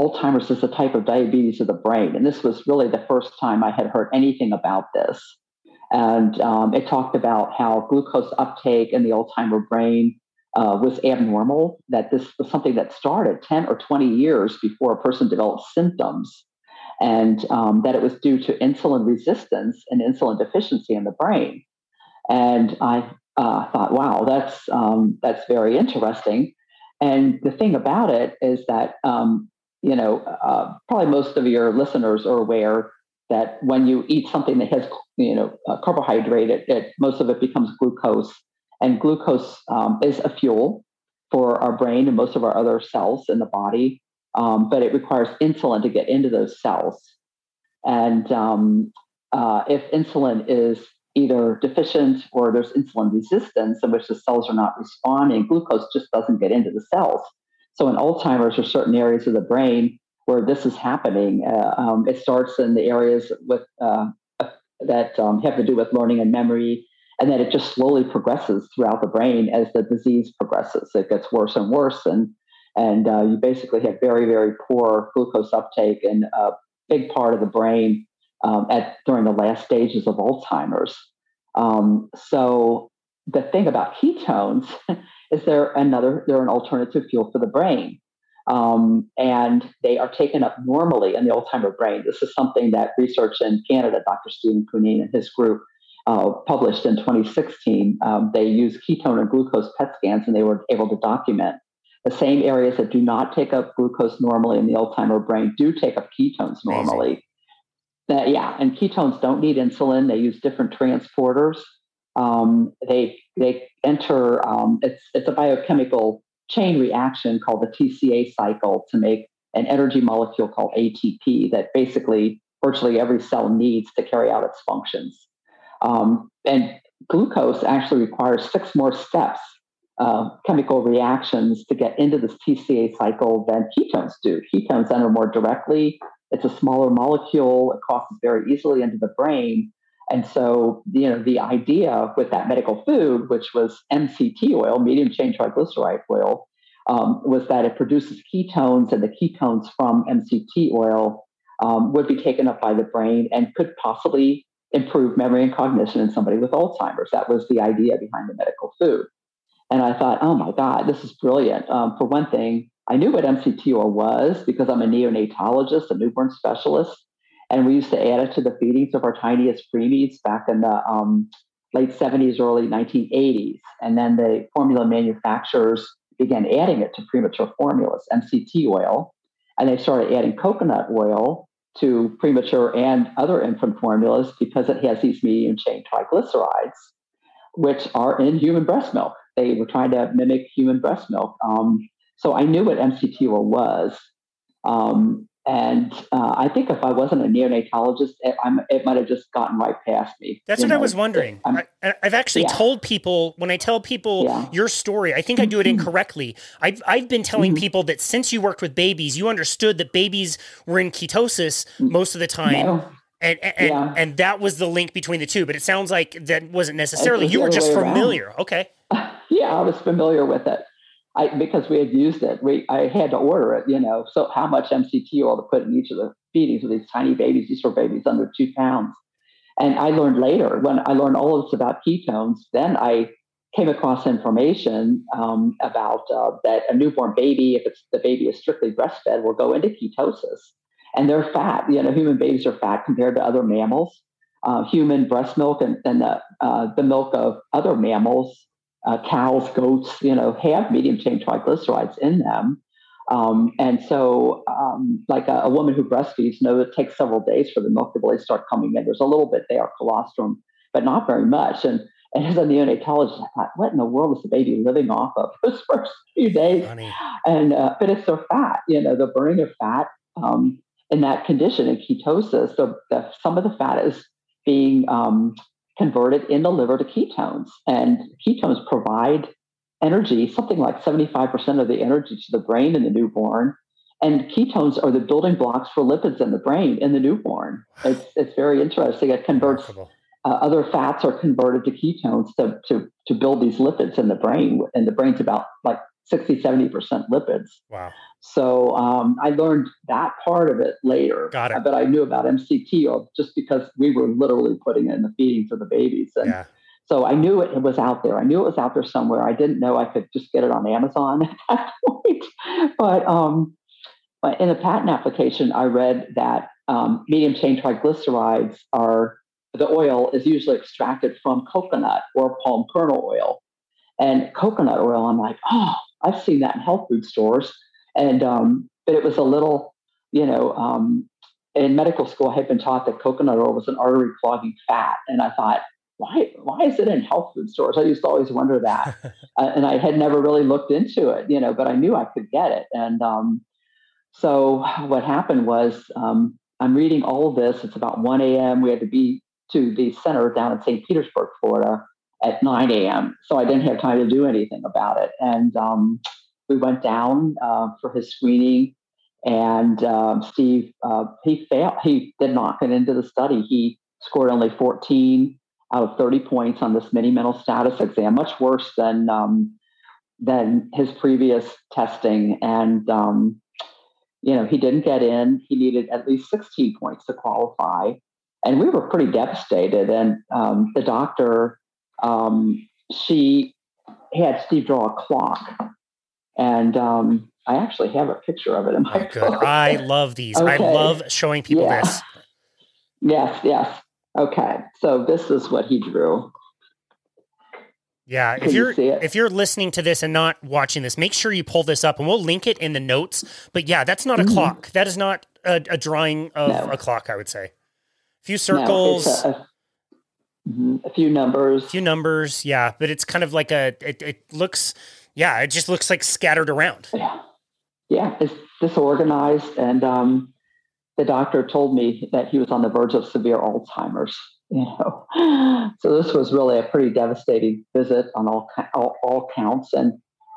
Alzheimer's as a type of diabetes of the brain. And this was really the first time I had heard anything about this. And um, it talked about how glucose uptake in the Alzheimer brain uh, was abnormal, that this was something that started 10 or 20 years before a person developed symptoms, and um, that it was due to insulin resistance and insulin deficiency in the brain. And I uh, thought, wow, that's, um, that's very interesting. And the thing about it is that, um, you know, uh, probably most of your listeners are aware that when you eat something that has you know carbohydrate, it, it, most of it becomes glucose, and glucose um, is a fuel for our brain and most of our other cells in the body, um, but it requires insulin to get into those cells. And um, uh, if insulin is either deficient or there's insulin resistance in which the cells are not responding, glucose just doesn't get into the cells. So in Alzheimer's or certain areas of the brain, where this is happening. Uh, um, it starts in the areas with uh, that um, have to do with learning and memory, and then it just slowly progresses throughout the brain as the disease progresses. It gets worse and worse, and and uh, you basically have very very poor glucose uptake in a big part of the brain um, at during the last stages of Alzheimer's. Um, so the thing about ketones (laughs) is they're another they're an alternative fuel for the brain um, and they are taken up normally in the Alzheimer brain. This is something that research in Canada, Dr. Stephen Cunnane and his group uh, published in 2016. Um, they used ketone and glucose PET scans, and they were able to document the same areas that do not take up glucose normally in the Alzheimer brain do take up ketones normally. That, yeah, and ketones don't need insulin. They use different transporters. Um, they they enter. Um, it's it's a biochemical chain reaction called the TCA cycle to make an energy molecule called ATP that basically virtually every cell needs to carry out its functions. Um, and glucose actually requires six more steps, uh, chemical reactions to get into this TCA cycle than ketones do. Ketones enter more directly. It's a smaller molecule. It crosses very easily into the brain. And so, you know, the idea with that medical food, which was MCT oil, medium chain triglyceride oil, um, was that it produces ketones, and the ketones from MCT oil um, would be taken up by the brain and could possibly improve memory and cognition in somebody with Alzheimer's. That was the idea behind the medical food. And I thought, oh my God, this is brilliant. Um, for one thing, I knew what MCT oil was because I'm a neonatologist, a newborn specialist. And we used to add it to the feedings of our tiniest preemies back in the um, late 70s, early 1980s. And then the formula manufacturers began adding it to premature formulas, MCT oil. And they started adding coconut oil to premature and other infant formulas because it has these medium chain triglycerides, which are in human breast milk. They were trying to mimic human breast milk. Um, so I knew what MCT oil was. Um, and uh, I think if I wasn't a neonatologist, it, it might have just gotten right past me. That's what know? I was wondering. I, have actually yeah. told people when I tell people yeah. your story, I think I do it mm-hmm. incorrectly. I've, I've been telling mm-hmm. people that since you worked with babies, you understood that babies were in ketosis mm. most of the time. No. And and, yeah. and that was the link between the two. But it sounds like that wasn't necessarily. You were just familiar. Around. Okay. (laughs) yeah, I was familiar with it. I, because we had used it, we I had to order it. You know, so how much MCT oil to put in each of the feedings of these tiny babies? These were babies under two pounds. And I learned later when I learned all of this about ketones. Then I came across information um, about uh, that a newborn baby, if it's the baby is strictly breastfed, will go into ketosis, and they're fat. You know, human babies are fat compared to other mammals. Uh, human breast milk and, and the, uh, the milk of other mammals, uh, cows, goats, you know, have medium chain triglycerides in them. Um, and so, um, like a, a, woman who breastfeeds, know it takes several days for the milk to really start coming in. There's a little bit there, colostrum, but not very much. And and as a neonatologist, I thought, what in the world is the baby living off of (laughs) those first few days? Funny. And uh, but it's their fat, you know, the burning of fat um, in that condition in ketosis. So the, some of the fat is being um, converted in the liver to ketones, and ketones provide energy, something like 75% of the energy to the brain in the newborn. And ketones are the building blocks for lipids in the brain in the newborn. It's, it's very interesting. It converts uh, other fats are converted to ketones to, to, to build these lipids in the brain. And the brain's about like 60, 70% lipids. Wow. So um, I learned that part of it later. Got it. But I knew about MCT just because we were literally putting it in the feeding for the babies. And yeah. so I knew it was out there. I knew it was out there somewhere. I didn't know I could just get it on Amazon (laughs) at that point. But, um, in the patent application, I read that um, medium chain triglycerides are the oil is usually extracted from coconut or palm kernel oil. And coconut oil, I'm like, oh, I've seen that in health food stores. And um, but it was a little, you know, um, in medical school, I had been taught that coconut oil was an artery clogging fat, and I thought, why why is it in health food stores? I used to always wonder that, (laughs) uh, and I had never really looked into it, you know, but I knew I could get it. And um, so what happened was um, I'm reading all of this. It's about 1 a.m. We had to be to the center down in St. Petersburg, Florida at 9 a.m. So I didn't have time to do anything about it. And um, we went down uh, for his screening. And um, Steve, uh, he failed. He did not get into the study. He scored only 14 out of 30 points on this mini mental status exam, much worse than um, than his previous testing. And um, you know, he didn't get in. He needed at least 16 points to qualify and we were pretty devastated. And um, the doctor, um, she had Steve draw a clock, and um, I actually have a picture of it in my oh, book. I love these. Okay. I love showing people yeah. this. Yes, yes. Okay, so this is what he drew. Yeah, Can if you're you if you're listening to this and not watching this, make sure you pull this up, and we'll link it in the notes. But yeah, that's not a mm-hmm. clock. That is not a, a drawing of no. a clock. I would say A few circles. No, a, mm-hmm, a, few numbers. A few numbers, yeah. But it's kind of like a. It, it looks, yeah. It just looks like scattered around. Yeah, yeah. It's disorganized, and um, the doctor told me that he was on the verge of severe Alzheimer's. You know, (laughs) so this was really a pretty devastating visit on all all, all counts, and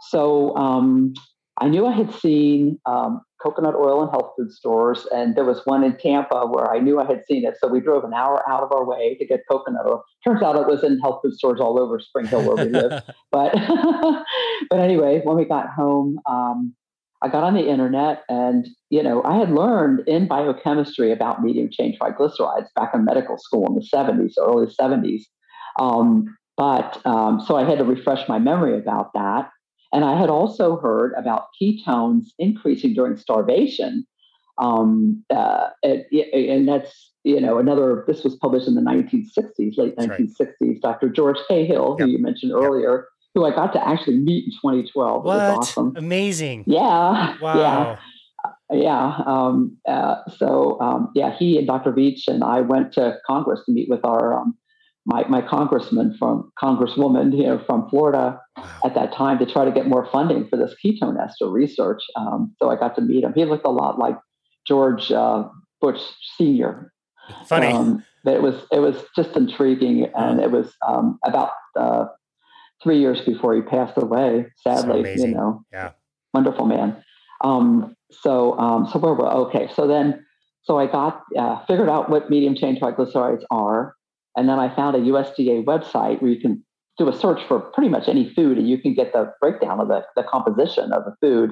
so um, I knew I had seen um, coconut oil in health food stores, and there was one in Tampa where I knew I had seen it. So we drove an hour out of our way to get coconut oil. Turns out it was in health food stores all over Spring Hill where we live. (laughs) but (laughs) but anyway, when we got home, um, I got on the internet, and you know I had learned in biochemistry about medium chain triglycerides back in medical school in the '70s, early '70s. Um, but um, so I had to refresh my memory about that. And I had also heard about ketones increasing during starvation. Um, uh, and that's, you know, another, this was published in the 1960s, late that's 1960s. Right. Dr. George Cahill, yep. who you mentioned earlier, yep. who I got to actually meet in 2012. What? was awesome. Amazing. Yeah. Wow. Yeah. Yeah. Um, uh, so, um, yeah, he and Dr. Veech and I went to Congress to meet with our um, my, my congressman from congresswoman here from Florida at that time to try to get more funding for this ketone ester research. Um, so I got to meet him. He looked a lot like George uh, Bush Senior. Funny, um, but it was it was just intriguing, and it was um, about uh, three years before he passed away. Sadly, so you know, yeah, wonderful man. Um, so um, so where were okay? So then So I got uh, figured out what medium chain triglycerides are, and then I found a USDA website where you can do a search for pretty much any food, and you can get the breakdown of the, the composition of the food.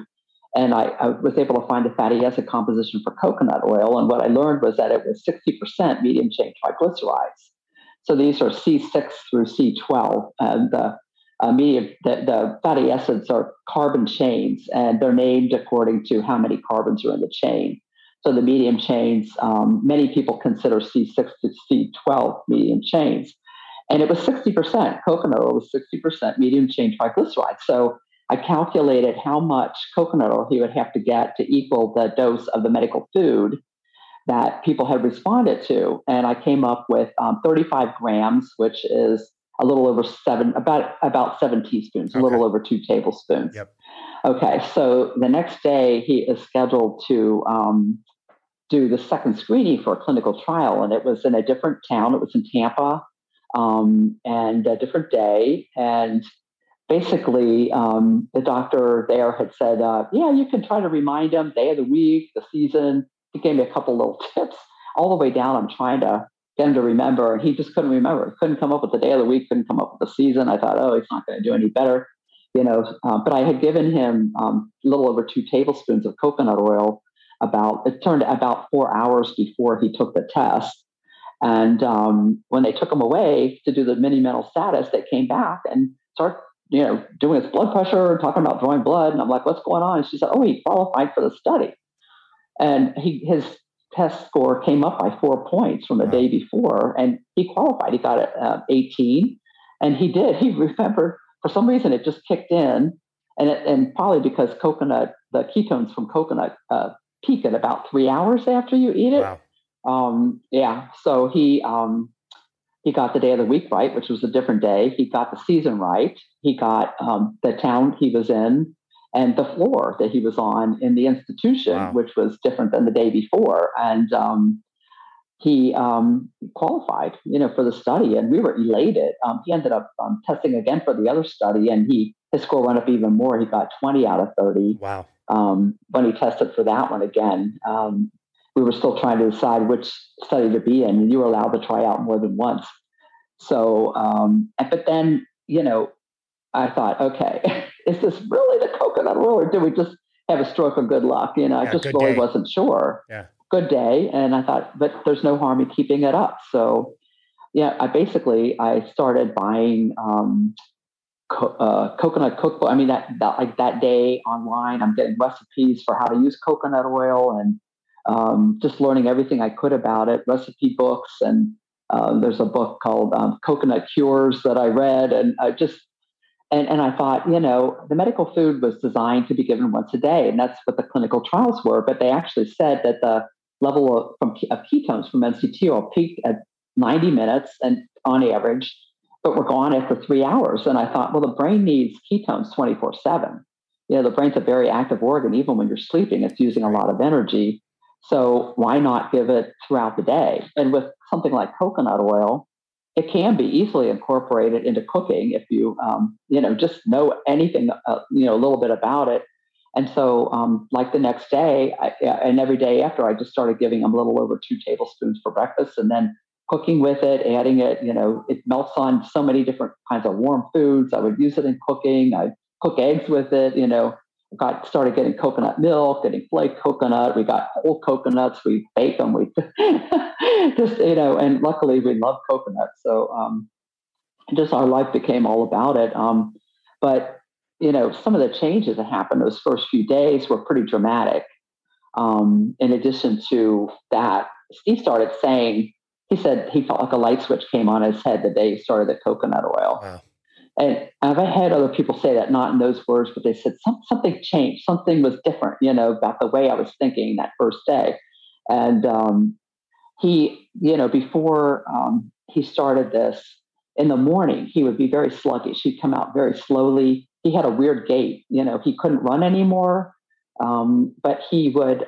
And I, I was able to find the fatty acid composition for coconut oil, and what I learned was that it was 60% medium chain triglycerides. So these are C6 through C12, and the uh, medium, the, the, fatty acids are carbon chains, and they're named according to how many carbons are in the chain. So the medium chains, um, many people consider C6 to C12 medium chains. And it was 60%. Coconut oil was 60% medium chain triglycerides. So I calculated how much coconut oil he would have to get to equal the dose of the medical food that people had responded to. And I came up with um, 35 grams, which is a little over seven, about about seven teaspoons, okay. a little over two tablespoons. Yep. Okay, so the next day he is scheduled to um, do the second screening for a clinical trial, and it was in a different town. It was in Tampa, um, and a different day. And basically, um, the doctor there had said, uh, "Yeah, you can try to remind him day of the week, the season." He gave me a couple little (laughs) tips. All the way down, I'm trying to get him to remember, and he just couldn't remember. Couldn't come up with the day of the week, couldn't come up with the season. I thought, oh, he's not going to do any better, you know. Uh, but I had given him um, a little over two tablespoons of coconut oil about it turned about four hours before he took the test. And um, when they took him away to do the mini mental status, they came back and start, you know, doing his blood pressure, talking about drawing blood. And I'm like, what's going on? And she said, oh, he qualified for the study. And he his test score came up by four points from the wow. day before, and he qualified. He got uh, 18, and he did. He (laughs) remembered for some reason it just kicked in, and it, and probably because coconut, the ketones from coconut uh, peak at about three hours after you eat it. Wow. Um, yeah, so he um, he got the day of the week right, which was a different day. He got the season right. He got um, the town he was in and the floor that he was on in the institution, wow. which was different than the day before. And um, he um, qualified, you know, for the study, and we were elated. Um, he ended up um, testing again for the other study, and he his score went up even more. He got 20 out of 30. Wow. Um, when he tested for that one again, um, we were still trying to decide which study to be in, and you were allowed to try out more than once. So, um, but then, you know, I thought, okay, (laughs) is this really the coconut oil, or did we just have a stroke of good luck? You know, yeah, I just really day. wasn't sure. Yeah. Good day, and I thought, but there's no harm in keeping it up. So, yeah, I basically I started buying um, co- uh, coconut cookbook. I mean, that, that like that day online, I'm getting recipes for how to use coconut oil and um, just learning everything I could about it. Recipe books and uh, there's a book called um, Coconut Cures that I read, and I just and, and I thought, you know, the medical food was designed to be given once a day, and that's what the clinical trials were. But they actually said that the level of, from, of ketones from MCT peaked at 90 minutes and on average, but were gone after three hours. And I thought, well, the brain needs ketones 24 7. You know, the brain's a very active organ. Even when you're sleeping, it's using a lot of energy. So why not give it throughout the day? And with something like coconut oil, it can be easily incorporated into cooking if you um, you know just know anything uh, you know a little bit about it and so um, like the next day I, and every day after i just started giving them a little over two tablespoons for breakfast and then cooking with it adding it you know it melts on so many different kinds of warm foods i would use it in cooking i cook eggs with it you know got started getting coconut milk, getting flake coconut. We got whole coconuts. We bake them. We (laughs) just you know, and luckily we love coconut. So um, just our life became all about it. Um, but you know, some of the changes that happened those first few days were pretty dramatic. Um, in addition to that, Steve started saying he said he felt like a light switch came on his head the day he started the coconut oil. Wow. And I've had other people say that, not in those words, but they said some, something changed, something was different, you know, about the way I was thinking that first day. And um, he, you know, before um, he started this in the morning, he would be very sluggish. He'd come out very slowly. He had a weird gait, you know, he couldn't run anymore, um, but he would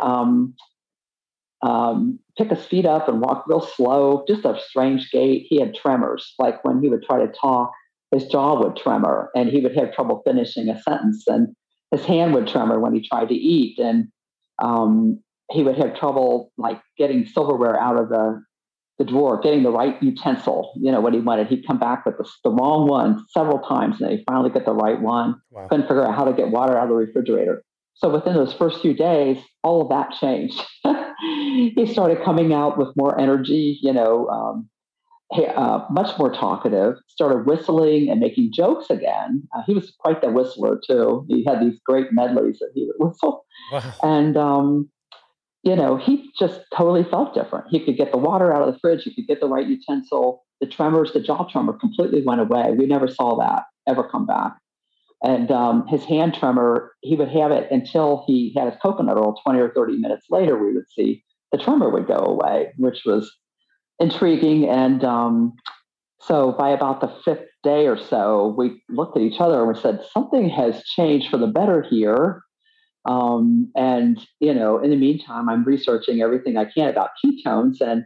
um, pick his feet up and walk real slow, just a strange gait. He had tremors, like when he would try to talk his jaw would tremor and he would have trouble finishing a sentence and his hand would tremor when he tried to eat and um, he would have trouble like getting silverware out of the the drawer, getting the right utensil, you know, what he wanted. He'd come back with the, the wrong one several times and he finally get the right one. Wow. Couldn't figure out how to get water out of the refrigerator. So within those first few days, all of that changed. (laughs) he started coming out with more energy, you know, um, uh, much more talkative, started whistling and making jokes again. Uh, he was quite the whistler, too. He had these great medleys that he would (laughs) whistle. Wow. And, um, you know, he just totally felt different. He could get the water out of the fridge, he could get the right utensil. The tremors, the jaw tremor completely went away. We never saw that ever come back. And um, his hand tremor, he would have it until he had his coconut oil 20 or 30 minutes later, we would see the tremor would go away, which was intriguing. And um, so by about the fifth day or so, we looked at each other and we said, something has changed for the better here. Um, and you know, in the meantime, I'm researching everything I can about ketones, and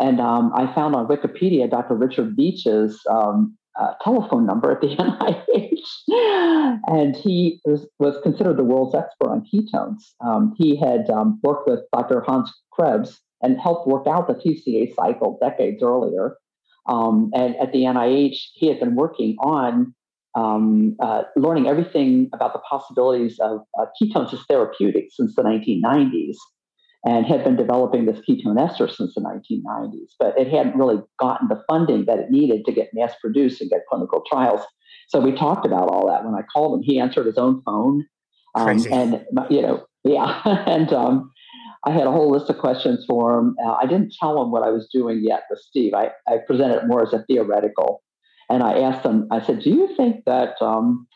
and um, I found on Wikipedia Dr. Richard Veech's um, uh, telephone number at the (laughs) NIH, and he was, was considered the world's expert on ketones. Um, he had um, worked with Dr. Hans Krebs and helped work out the TCA cycle decades earlier. Um, and at the NIH, he had been working on um, uh, learning everything about the possibilities of uh, ketones as therapeutics since the 1990s and had been developing this ketone ester since the 1990s, but it hadn't really gotten the funding that it needed to get mass produced and get clinical trials. So we talked about all that. When I called him, he answered his own phone. Um, and, you know, yeah. (laughs) and um, I had a whole list of questions for him. Uh, I didn't tell him what I was doing yet with Steve. I, I presented it more as a theoretical. And I asked him, I said, do you think that, um,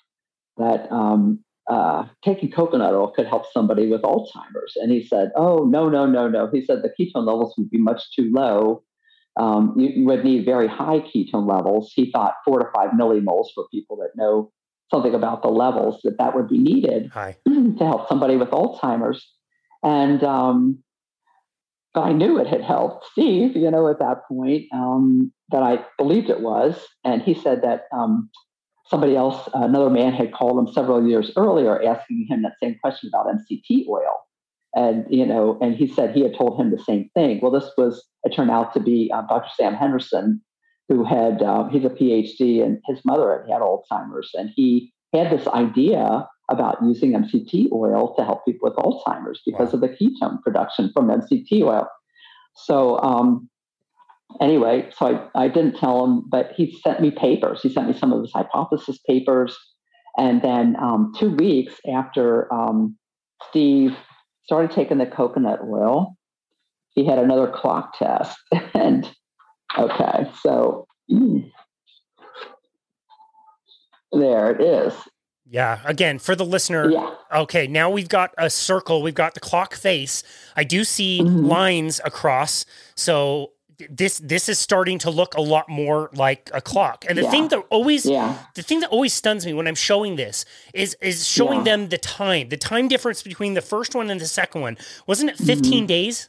that um, uh, taking coconut oil could help somebody with Alzheimer's. And he said, Oh, no, no, no, no. He said the ketone levels would be much too low. Um, you, you, would need very high ketone levels. He thought four to five millimoles for people that know something about the levels that that would be needed (clears throat) to help somebody with Alzheimer's. And um, I knew it had helped Steve, you know, at that point um, that I believed it was. And he said that um, somebody else, another man had called him several years earlier asking him that same question about MCT oil. And, you know, and he said he had told him the same thing. Well, this was, it turned out to be uh, Dr. Sam Henderson, who had, uh, he's a PhD and his mother had had Alzheimer's. And he had this idea about using MCT oil to help people with Alzheimer's because wow. of the ketone production from MCT oil. So um, anyway, so I, I didn't tell him, but he sent me papers. He sent me some of his hypothesis papers. And then um, two weeks after um, Steve started taking the coconut oil, he had another clock test. (laughs) and okay, so mm, (clears throat) there it is. Yeah. Again, for the listener, yeah. okay, now we've got a circle, we've got the clock face. I do see mm-hmm. lines across. So this this is starting to look a lot more like a clock. And the yeah. thing that always yeah. the thing that always stuns me when I'm showing this is is showing yeah. them the time, the time difference between the first one and the second one. Wasn't it 15 mm-hmm. days?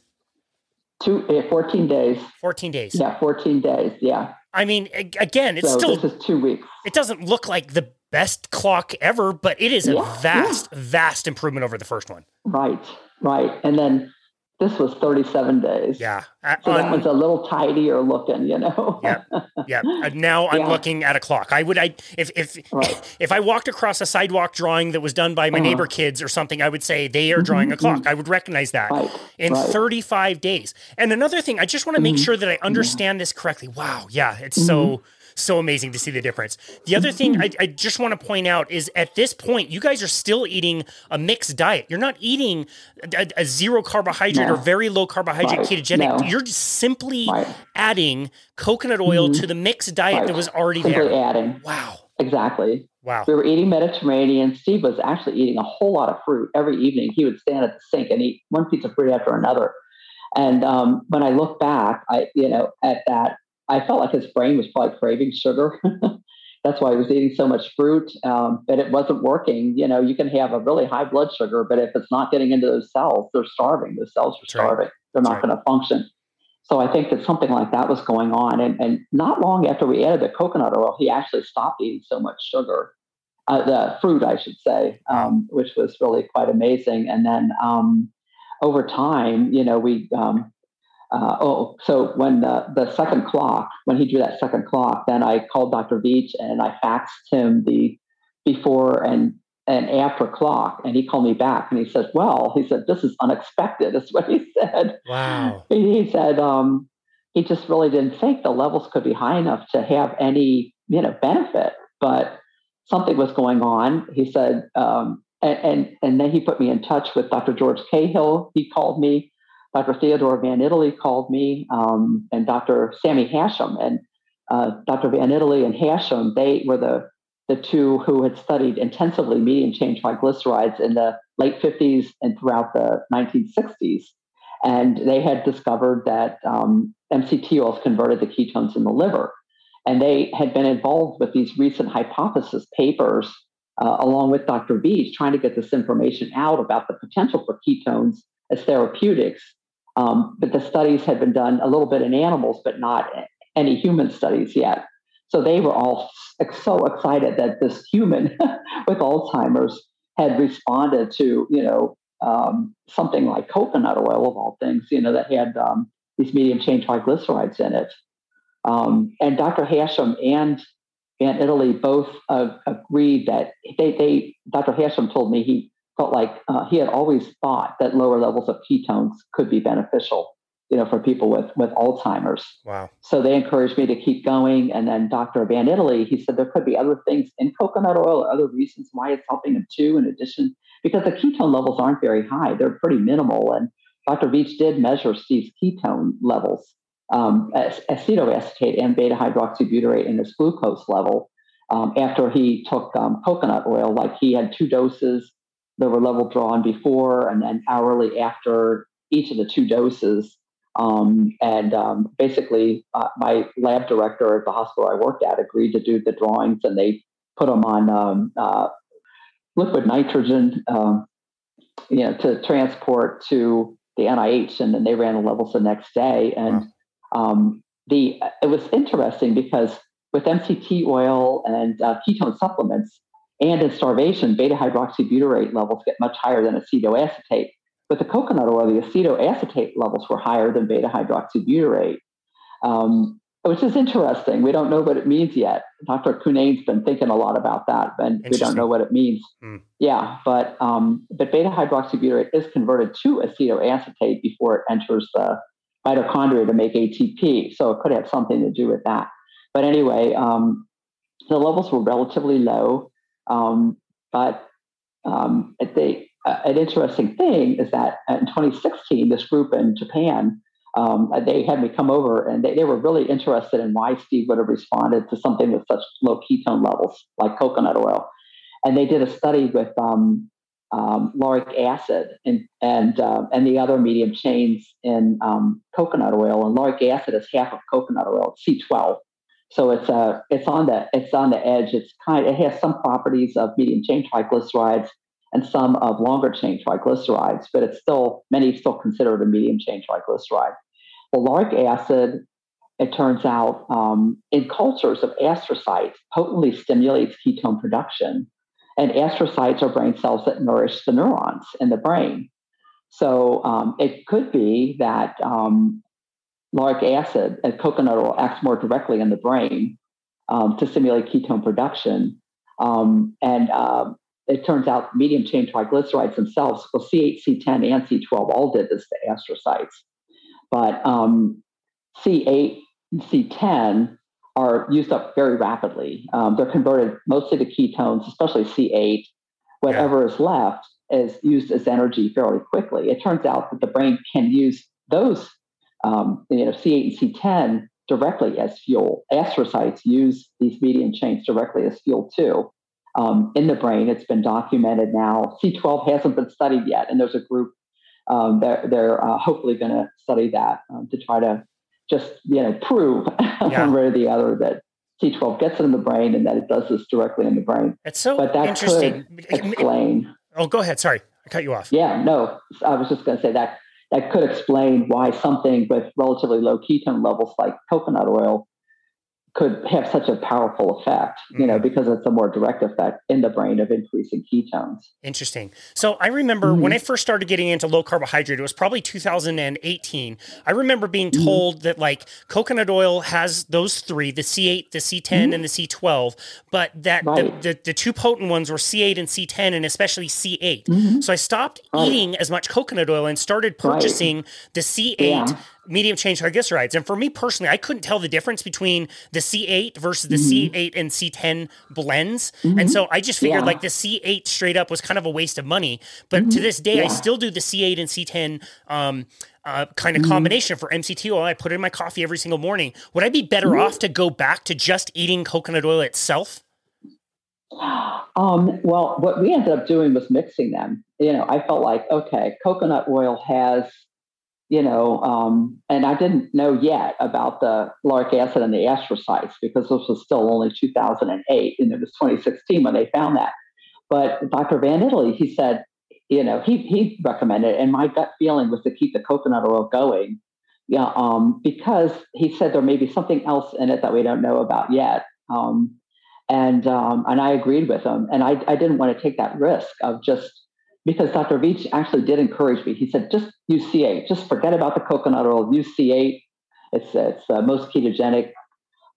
Two, uh, 14 days. 14 days. Yeah, 14 days. Yeah. I mean, again, it's so still this is two weeks. It doesn't look like the best clock ever, but it is a vast, vast improvement over the first one. Right, right. And then this was 37 days. Yeah. So that was a little tidier looking, you know. yeah. Yeah. (laughs) now I'm yeah. looking at a clock. I would I if if right. (coughs) if I walked across a sidewalk drawing that was done by my uh-huh. neighbor kids or something, I would say they are drawing mm-hmm. a clock. I would recognize that. Right. In right. 35 days. And another thing, I just want to make mm-hmm. sure that I understand yeah. this correctly. Wow. Yeah, it's mm-hmm. so so amazing to see the difference. The other thing I, I just want to point out is at this point, you guys are still eating a mixed diet. You're not eating a, a zero carbohydrate no. or very low carbohydrate right. ketogenic. No. You're just simply right. adding coconut oil mm-hmm. to the mixed diet right. that was already simply there. adding. Wow. Exactly. Wow. We were eating Mediterranean. Steve was actually eating a whole lot of fruit every evening. He would stand at the sink and eat one piece of fruit after another. And um, when I look back, I you know at that I felt like his brain was probably craving sugar. (laughs) That's why he was eating so much fruit, um, but it wasn't working. You know, you can have a really high blood sugar, but if it's not getting into those cells, they're starving. Those cells are starving. Right. They're not right. going to function. So I think that something like that was going on. And, and not long after we added the coconut oil, he actually stopped eating so much sugar, uh, the fruit, I should say, um, which was really quite amazing. And then um, over time, you know, we um, uh, oh, so when the, the second clock, when he drew that second clock, then I called Dr. Veech and I faxed him the before and and after clock, and he called me back and he said, "Well, he said this is unexpected." (laughs) Is what he said. Wow. (laughs) He said um, he just really didn't think the levels could be high enough to have any you know benefit, but something was going on. He said, um, and, and and then he put me in touch with Dr. George Cahill. He called me Dr. Theodore Van Itallie called me, um, and Dr. Sammy Hashim. And uh, Dr. Van Itallie and Hashim, they were the, the two who had studied intensively medium chain triglycerides in the late 50s and throughout the 1960s. And they had discovered that um, MCT oils converted the ketones in the liver. And they had been involved with these recent hypothesis papers, uh, along with Dr. Veech, trying to get this information out about the potential for ketones as therapeutics um, but the studies had been done a little bit in animals, but not any human studies yet. So they were all so excited that this human (laughs) with Alzheimer's had responded to, you know, um, something like coconut oil of all things, you know, that had um, these medium chain triglycerides in it. Um, and Dr. Hashim and Van Itallie both uh, agreed that they, they, Dr. Hashim told me he felt like uh, he had always thought that lower levels of ketones could be beneficial, you know, for people with with Alzheimer's. Wow. So they encouraged me to keep going. And then Dr. Van Itallie, he said there could be other things in coconut oil or other reasons why it's helping him too, in addition, because the ketone levels aren't very high. They're pretty minimal. And Dr. Veech did measure Steve's ketone levels, um, acetoacetate and beta hydroxybutyrate in his glucose level. Um, after he took um, coconut oil, like he had two doses there were level drawn before and then hourly after each of the two doses. Um, and um, basically, uh, my lab director at the hospital I worked at agreed to do the drawings, and they put them on um, uh, liquid nitrogen, um, you know, to transport to the NIH, and then they ran the levels the next day. And wow. Um, the it was interesting because with MCT oil and uh, ketone supplements, and in starvation, beta hydroxybutyrate levels get much higher than acetoacetate. But the coconut oil, the acetoacetate levels were higher than beta hydroxybutyrate, um, which is interesting. We don't know what it means yet. Dr. Cunnane's been thinking a lot about that, and we don't know what it means. Mm. Yeah, but um, but beta hydroxybutyrate is converted to acetoacetate before it enters the mitochondria to make ATP. So it could have something to do with that. But anyway, um, the levels were relatively low. Um, but um, the, uh, an interesting thing is that in 2016, this group in Japan, um, they had me come over and they, they were really interested in why Steve would have responded to something with such low ketone levels like coconut oil. And they did a study with um, um, lauric acid and and uh, and the other medium chains in um, coconut oil. And lauric acid is half of coconut oil, C12. So it's uh, it's on the it's on the edge. It's kind it has some properties of medium chain triglycerides and some of longer chain triglycerides, but it's still many still consider it a medium chain triglyceride. Well, lauric acid, it turns out, um, in cultures of astrocytes, potently stimulates ketone production, and astrocytes are brain cells that nourish the neurons in the brain. So um, it could be that um, lauric acid and coconut oil acts more directly in the brain um, to stimulate ketone production. Um, and um, it turns out medium chain triglycerides themselves, well, C8, C10, and C12 all did this to astrocytes. But um, C8 C10 are used up very rapidly. Um, they're converted mostly to ketones, especially C8. Whatever yeah. is left is used as energy fairly quickly. It turns out that the brain can use those um, you know, C8 and C10 directly as fuel. Astrocytes use these medium chains directly as fuel too. Um, in the brain, it's been documented now. C12 hasn't been studied yet, and there's a group um, they're, they're uh, hopefully going to study that um, to try to just you know prove (laughs) yeah. one way or the other that C12 gets in the brain and that it does this directly in the brain. It's so but that interesting. Could explain. Oh, go ahead. Sorry, I cut you off. Yeah, no, I was just going to say that that could explain why something with relatively low ketone levels like coconut oil could have such a powerful effect, you know, mm-hmm. because it's a more direct effect in the brain of increasing ketones. Interesting. So I remember mm-hmm. when I first started getting into low carbohydrate, it was probably 2018. I remember being mm-hmm. told mm-hmm. that like coconut oil has those three, the C8, the C10, mm-hmm. and the C12, but that right. the, the, the, two potent ones were C8 and C10, and especially C8. Mm-hmm. So I stopped right. eating as much coconut oil and started purchasing right. the C8. Yeah medium chain triglycerides. And for me personally, I couldn't tell the difference between the C8 versus the mm-hmm. C8 and C10 blends. Mm-hmm. And so I just figured yeah. like the C8 straight up was kind of a waste of money. But mm-hmm. to this day, yeah. I still do the C8 and C10 um, uh, kind of mm-hmm. combination for MCT oil. I put it in my coffee every single morning. Would I be better mm-hmm. off to go back to just eating coconut oil itself? (gasps) Um, well, what we ended up doing was mixing them. You know, I felt like, okay, coconut oil has you know, um, and I didn't know yet about the lauric acid and the astrocytes because this was still only 2008 and it was 2016 when they found that. But Dr. Van Itallie, he said, you know, he he recommended, and my gut feeling was to keep the coconut oil going, yeah, um, because he said there may be something else in it that we don't know about yet. Um, and um, and I agreed with him, and I I didn't want to take that risk of just because Dr. Veech actually did encourage me. He said, just use C8, just forget about the coconut oil, use C8. It's, it's uh, most ketogenic.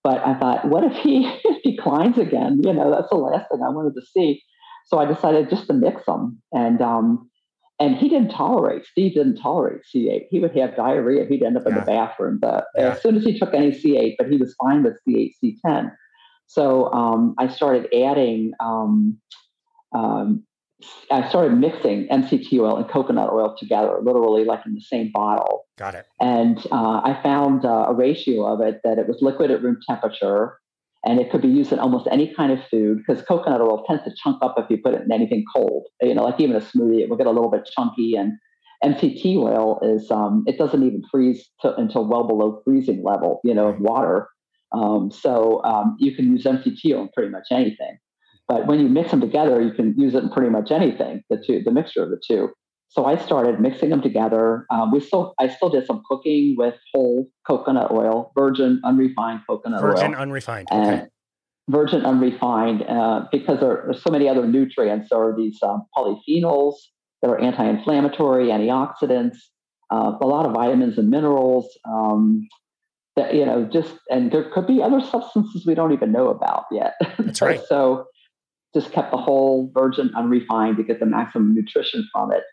But I thought, what (laughs) if he declines again? You know, that's the last thing I wanted to see. So I decided just to mix them. And, um, and he didn't tolerate, Steve didn't tolerate C8. He would have diarrhea. He'd end up yeah. in the bathroom but yeah. as soon as he took any C8, but he was fine with C8, C10. So um, I started adding um, um, I started mixing MCT oil and coconut oil together, literally like in the same bottle. Got it. And uh, I found uh, a ratio of it that it was liquid at room temperature, and it could be used in almost any kind of food because coconut oil tends to chunk up if you put it in anything cold. You know, like even a smoothie, it will get a little bit chunky. And MCT oil is um, it doesn't even freeze to, until well below freezing level, you know, of water. Um, so um, you can use MCT oil in pretty much anything. But when you mix them together, you can use it in pretty much anything. The two, the mixture of the two. So I started mixing them together. Um, we still, I still did some cooking with whole coconut oil, virgin unrefined coconut virgin, oil, virgin unrefined, okay. virgin unrefined, uh, because there are so many other nutrients. There are these um, polyphenols that are anti-inflammatory, antioxidants, uh, a lot of vitamins and minerals. Um, that you know, just and there could be other substances we don't even know about yet. That's right. (laughs) so just kept the whole virgin unrefined to get the maximum nutrition from it.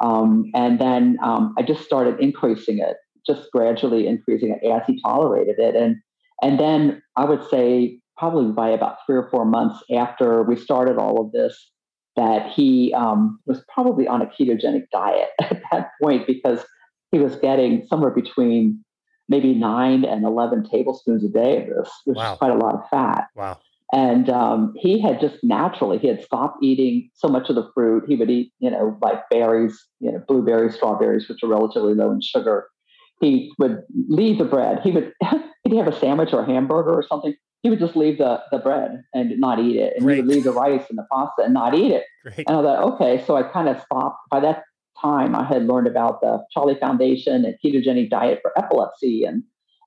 Um, and then um, I just started increasing it, just gradually increasing it as he tolerated it. And and then I would say probably by about three or four months after we started all of this, that he um, was probably on a ketogenic diet (laughs) at that point because he was getting somewhere between maybe nine and 11 tablespoons a day of this, which wow. is quite a lot of fat. Wow. And um, he had just naturally, he had stopped eating so much of the fruit. He would eat, you know, like berries, you know, blueberries, strawberries, which are relatively low in sugar. He would leave the bread. He would, (laughs) he'd have a sandwich or a hamburger or something. He would just leave the, the bread and not eat it. And Great. he would leave the rice and the pasta and not eat it. Great. And I thought, okay. So I kind of stopped. By that time, I had learned about the Charlie Foundation and ketogenic diet for epilepsy and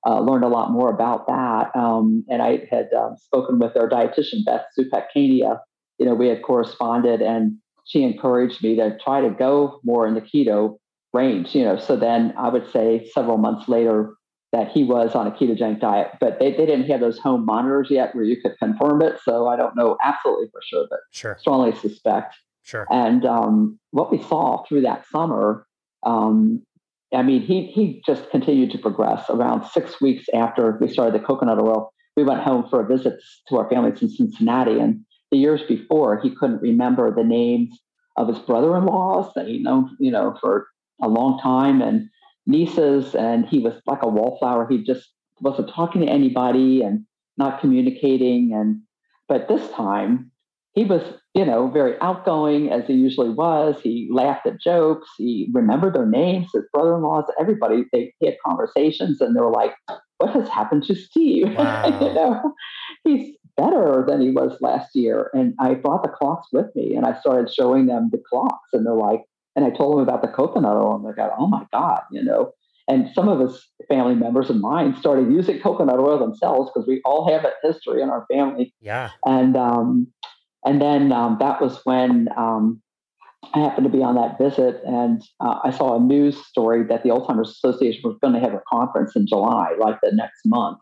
uh, learned a lot more about that. Um, and I had um, spoken with our dietitian, Beth Zupec-Kania. You know, we had corresponded and she encouraged me to try to go more in the keto range, you know. So then I would say several months later that he was on a ketogenic diet, but they, they didn't have those home monitors yet where you could confirm it. So I don't know absolutely for sure, but sure. strongly suspect. Sure. And um, what we saw through that summer um, I mean, he he just continued to progress. Around six weeks after we started the coconut oil, we went home for a visit to our families in Cincinnati. And the years before, he couldn't remember the names of his brother-in-laws that he'd known, you know, for a long time, and nieces. And he was like a wallflower. He just wasn't talking to anybody and not communicating. And but this time, he was, you know, very outgoing as he usually was. He laughed at jokes. He remembered their names, his brother-in-laws, everybody. They, had conversations, and they were like, "What has happened to Steve? (laughs) Wow. you know, he's better than he was last year." And I brought the clocks with me, and I started showing them the clocks, and they're like, and I told them about the coconut oil, and they go, "Oh my god!" You know. and some of his family members and mine started using coconut oil themselves because we all have that history in our family. Yeah. And um, and then um, that was when um, I happened to be on that visit, and uh, I saw a news story that the Alzheimer's Association was going to have a conference in July, like the next month.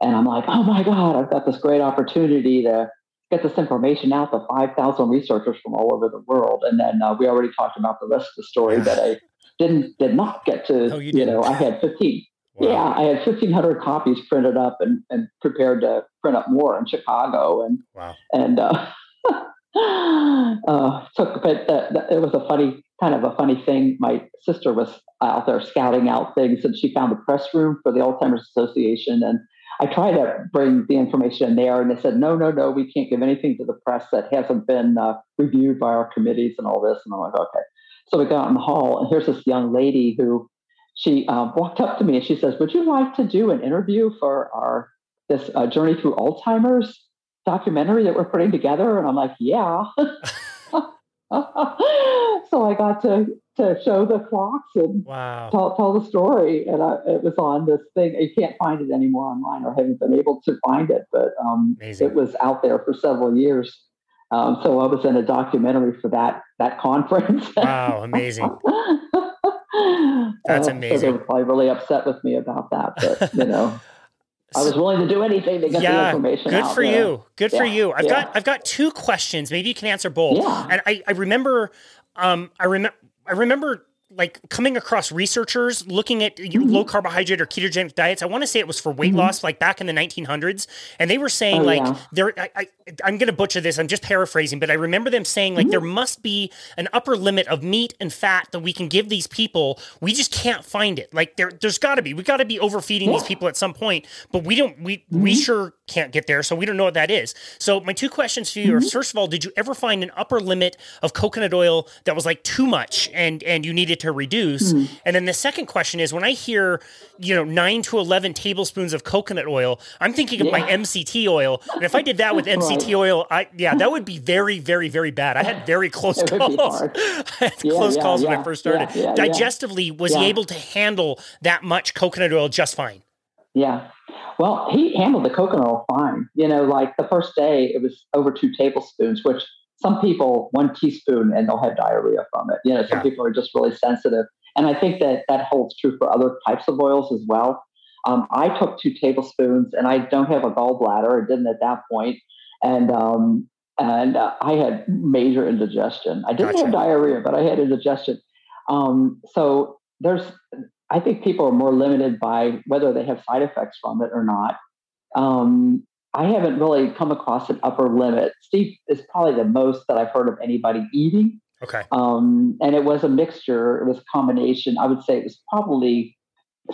And I'm like, oh my God, I've got this great opportunity to get this information out to 5,000 researchers from all over the world. And then uh, we already talked about the rest of the story that I (laughs) didn't did not get to. Oh, you, you know, I had 15. Wow. Yeah, I had 1,500 copies printed up and, and prepared to print up more in Chicago. And wow. and uh, (laughs) uh, took, but the, the, it was a funny kind of a funny thing. My sister was out there scouting out things, and she found the press room for the Alzheimer's Association, and I tried to bring the information in there, and they said, no, no, no, we can't give anything to the press that hasn't been uh, reviewed by our committees and all this. And I'm like, okay. So we got in the hall, and here's this young lady who she uh, walked up to me and she says, "Would you like to do an interview for our this uh, journey through Alzheimer's documentary that we're putting together?" And I'm like, "Yeah." (laughs) so I got to to show the clocks and wow. tell, tell the story. And I, it was on this thing. You can't find it anymore online or haven't been able to find it, but um, it was out there for several years. Um, so I was in a documentary for that that conference. Wow, amazing. (laughs) That's amazing. So they were probably really upset with me about that, but you know. (laughs) I was willing to do anything to get yeah, the information. Good out, for you. Good yeah, for you. I've yeah. got I've got two questions. Maybe you can answer both. Yeah. And I, I remember um I remember I remember like coming across researchers looking at mm-hmm. low carbohydrate or ketogenic diets. I want to say it was for weight mm-hmm. loss, like back in the 1900s, and they were saying oh, like yeah. there. I, I, am going to butcher this. I'm just paraphrasing, but I remember them saying like mm-hmm. there must be an upper limit of meat and fat that we can give these people. We just can't find it. Like there, there's got to be. We got to be overfeeding yeah. these people at some point, but we don't. We we mm-hmm. sure can't get there, so we don't know what that is. So my two questions to you mm-hmm. first of all, did you ever find an upper limit of coconut oil that was like too much and and you needed to reduce? Mm-hmm. And then the second question is when I hear, you know, nine to 11 tablespoons of coconut oil, I'm thinking of my MCT oil. And if I did that with MCT (laughs) right. oil, I, yeah, that would be (laughs) very, very, very bad. I had very close (laughs) calls. I had yeah, close yeah, calls when I first started. Digestively, was he able to handle that much coconut oil just fine? Yeah. Well, he handled the coconut oil fine. You know, like the first day, it was over two tablespoons, which some people one teaspoon and they'll have diarrhea from it. You know, some yeah. people are just really sensitive, and I think that that holds true for other types of oils as well. Um, I took two tablespoons, and I don't have a gallbladder. I didn't at that point, and um, and uh, I had major indigestion. I didn't gotcha. have diarrhea, but I had indigestion. Um, so there's, I think people are more limited by whether they have side effects from it or not. Um, I haven't really come across an upper limit. Steve is probably the most that I've heard of anybody eating. Okay. Um, and it was a mixture. It was a combination. I would say it was probably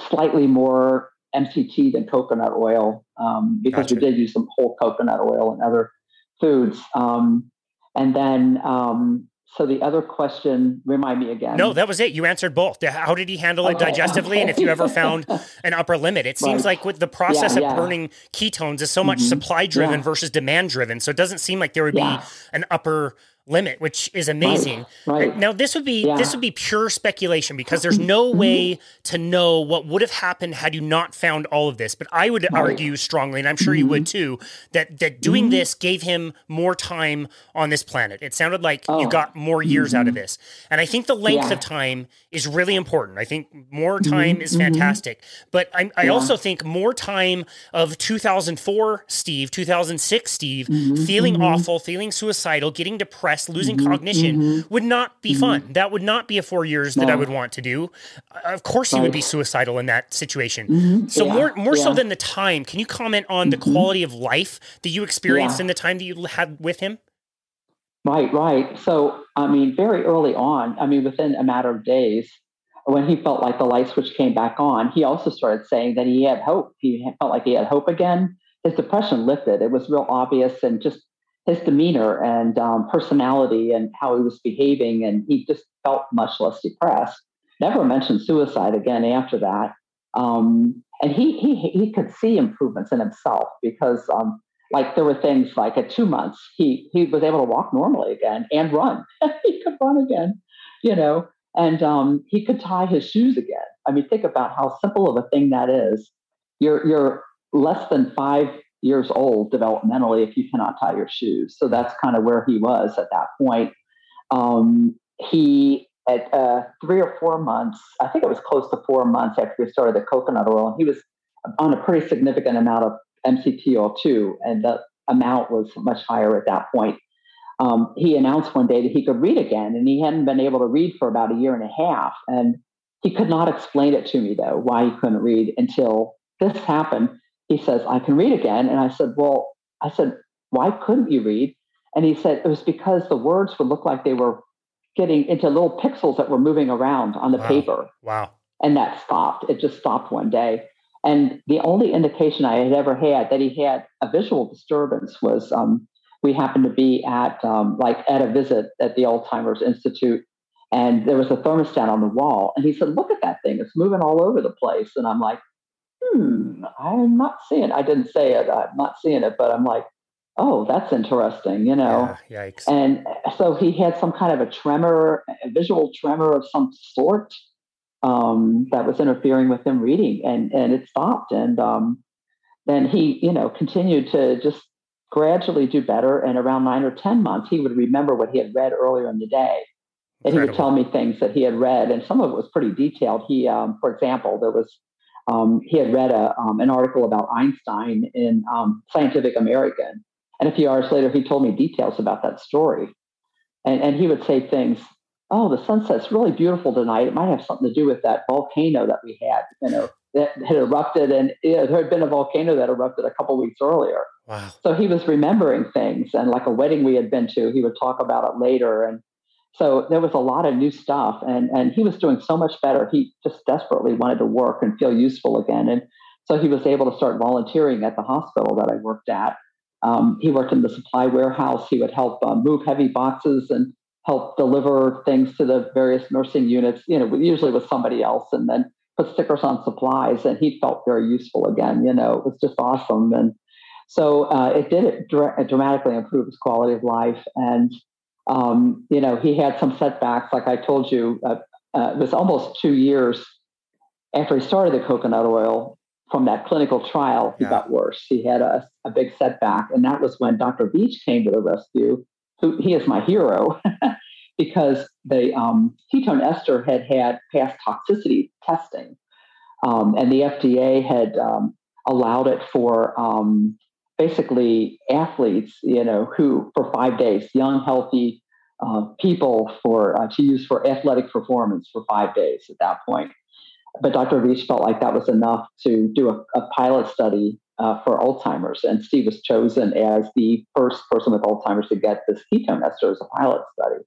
slightly more MCT than coconut oil um, because gotcha. we did use some whole coconut oil and other foods. Um, and then um, so the other question, remind me again. No, that was it. You answered both. How did he handle it okay, digestively, okay. and if you ever found an upper limit? It seems right. like with the process yeah, of burning ketones is so much mm-hmm. supply driven yeah. versus demand driven. So it doesn't seem like there would be an upper limit, which is amazing. Right, right. Now this would be yeah. this would be pure speculation because there's no mm-hmm. way to know what would have happened had you not found all of this. But I would right. argue strongly, and I'm sure mm-hmm. you would mm-hmm. too, that that doing mm-hmm. this gave him more time on this planet. It sounded like oh. you got more years out of mm-hmm. this. And I think the length yeah. of time is really important. I think more mm-hmm. time is fantastic. But I, I yeah. also think more time of 2004 Steve, 2006 Steve, feeling awful, feeling suicidal, getting depressed losing mm-hmm, cognition mm-hmm, would not be mm-hmm. fun. That would not be a four years no. that I would want to do. of course, right. you would be suicidal in that situation. Mm-hmm. So yeah. more more yeah. so than the time, can you comment on the mm-hmm. quality of life that you experienced yeah. in the time that you had with him? Right, right. So I mean, very early on, I mean, within a matter of days, when he felt like the light switch came back on, he also started saying that he had hope. He felt like he had hope again. His depression lifted. It was real obvious and just his demeanor and um, personality and how he was behaving, and he just felt much less depressed. Never mentioned suicide again after that. Um, and he, he he could see improvements in himself because um, like there were things like at two months he he was able to walk normally again and run. (laughs) he could run again, you know. and um, he could tie his shoes again. I mean, think about how simple of a thing that is. You're you're less than five years old developmentally if you cannot tie your shoes. So that's kind of where he was at that point. Um, he at uh, three or four months, I think it was close to four months after we started the coconut oil, he was on a pretty significant amount of MCTO2, and the amount was much higher at that point. Um, he announced one day that he could read again, and he hadn't been able to read for about a year and a half. And he could not explain it to me, though, why he couldn't read until this happened. He says, I can read again. And I said, Well, I said, why couldn't you read? And he said, It was because the words would look like they were getting into little pixels that were moving around on the wow. paper. Wow. And that stopped. It just stopped one day. And the only indication I had ever had that he had a visual disturbance was um, we happened to be at um, like at a visit at the Alzheimer's Institute, and there was a thermostat on the wall, and he said, "Look at that thing; it's moving all over the place." And I'm like, "Hmm, I'm not seeing." It. I didn't say it. I'm not seeing it, but I'm like, "Oh, that's interesting," you know. Yeah, yikes. And so he had some kind of a tremor, a visual tremor of some sort um, that was interfering with him reading, and and it stopped. And um, then he, you know, continued to just gradually do better. And around nine or ten months, he would remember what he had read earlier in the day, and Incredible. he would tell me things that he had read, and some of it was pretty detailed. He, um, for example, there was. Um, he had read a, um, an article about Einstein in um, Scientific American, and a few hours later, he told me details about that story. And, and he would say things oh, the sunset's really beautiful tonight. It might have something to do with that volcano that we had, you know, that had erupted. And know, there had been a volcano that erupted a couple weeks earlier. Wow. So he was remembering things and like a wedding we had been to, he would talk about it later. And so there was a lot of new stuff and, and he was doing so much better. He just desperately wanted to work and feel useful again. And so he was able to start volunteering at the hospital that I worked at. Um, he worked in the supply warehouse. He would help uh, move heavy boxes and help deliver things to the various nursing units, you know, usually with somebody else, and then put stickers on supplies. And he felt very useful again. You know, it was just awesome. And so uh, it did it dra- dramatically improve his quality of life. And, um, you know, he had some setbacks. Like I told you, uh, uh, it was almost two years after he started the coconut oil from that clinical trial, he yeah. got worse. He had a, a big setback. And that was when Dr. Veech came to the rescue who he is my hero (laughs) because the um, ketone ester had had past toxicity testing, um, and the FDA had um, allowed it for um, basically athletes, you know, who for five days, young, healthy uh, people for uh, to use for athletic performance for five days at that point. But Dr. Veech felt like that was enough to do a, a pilot study uh, for Alzheimer's. And Steve was chosen as the first person with Alzheimer's to get this ketone ester as a pilot study.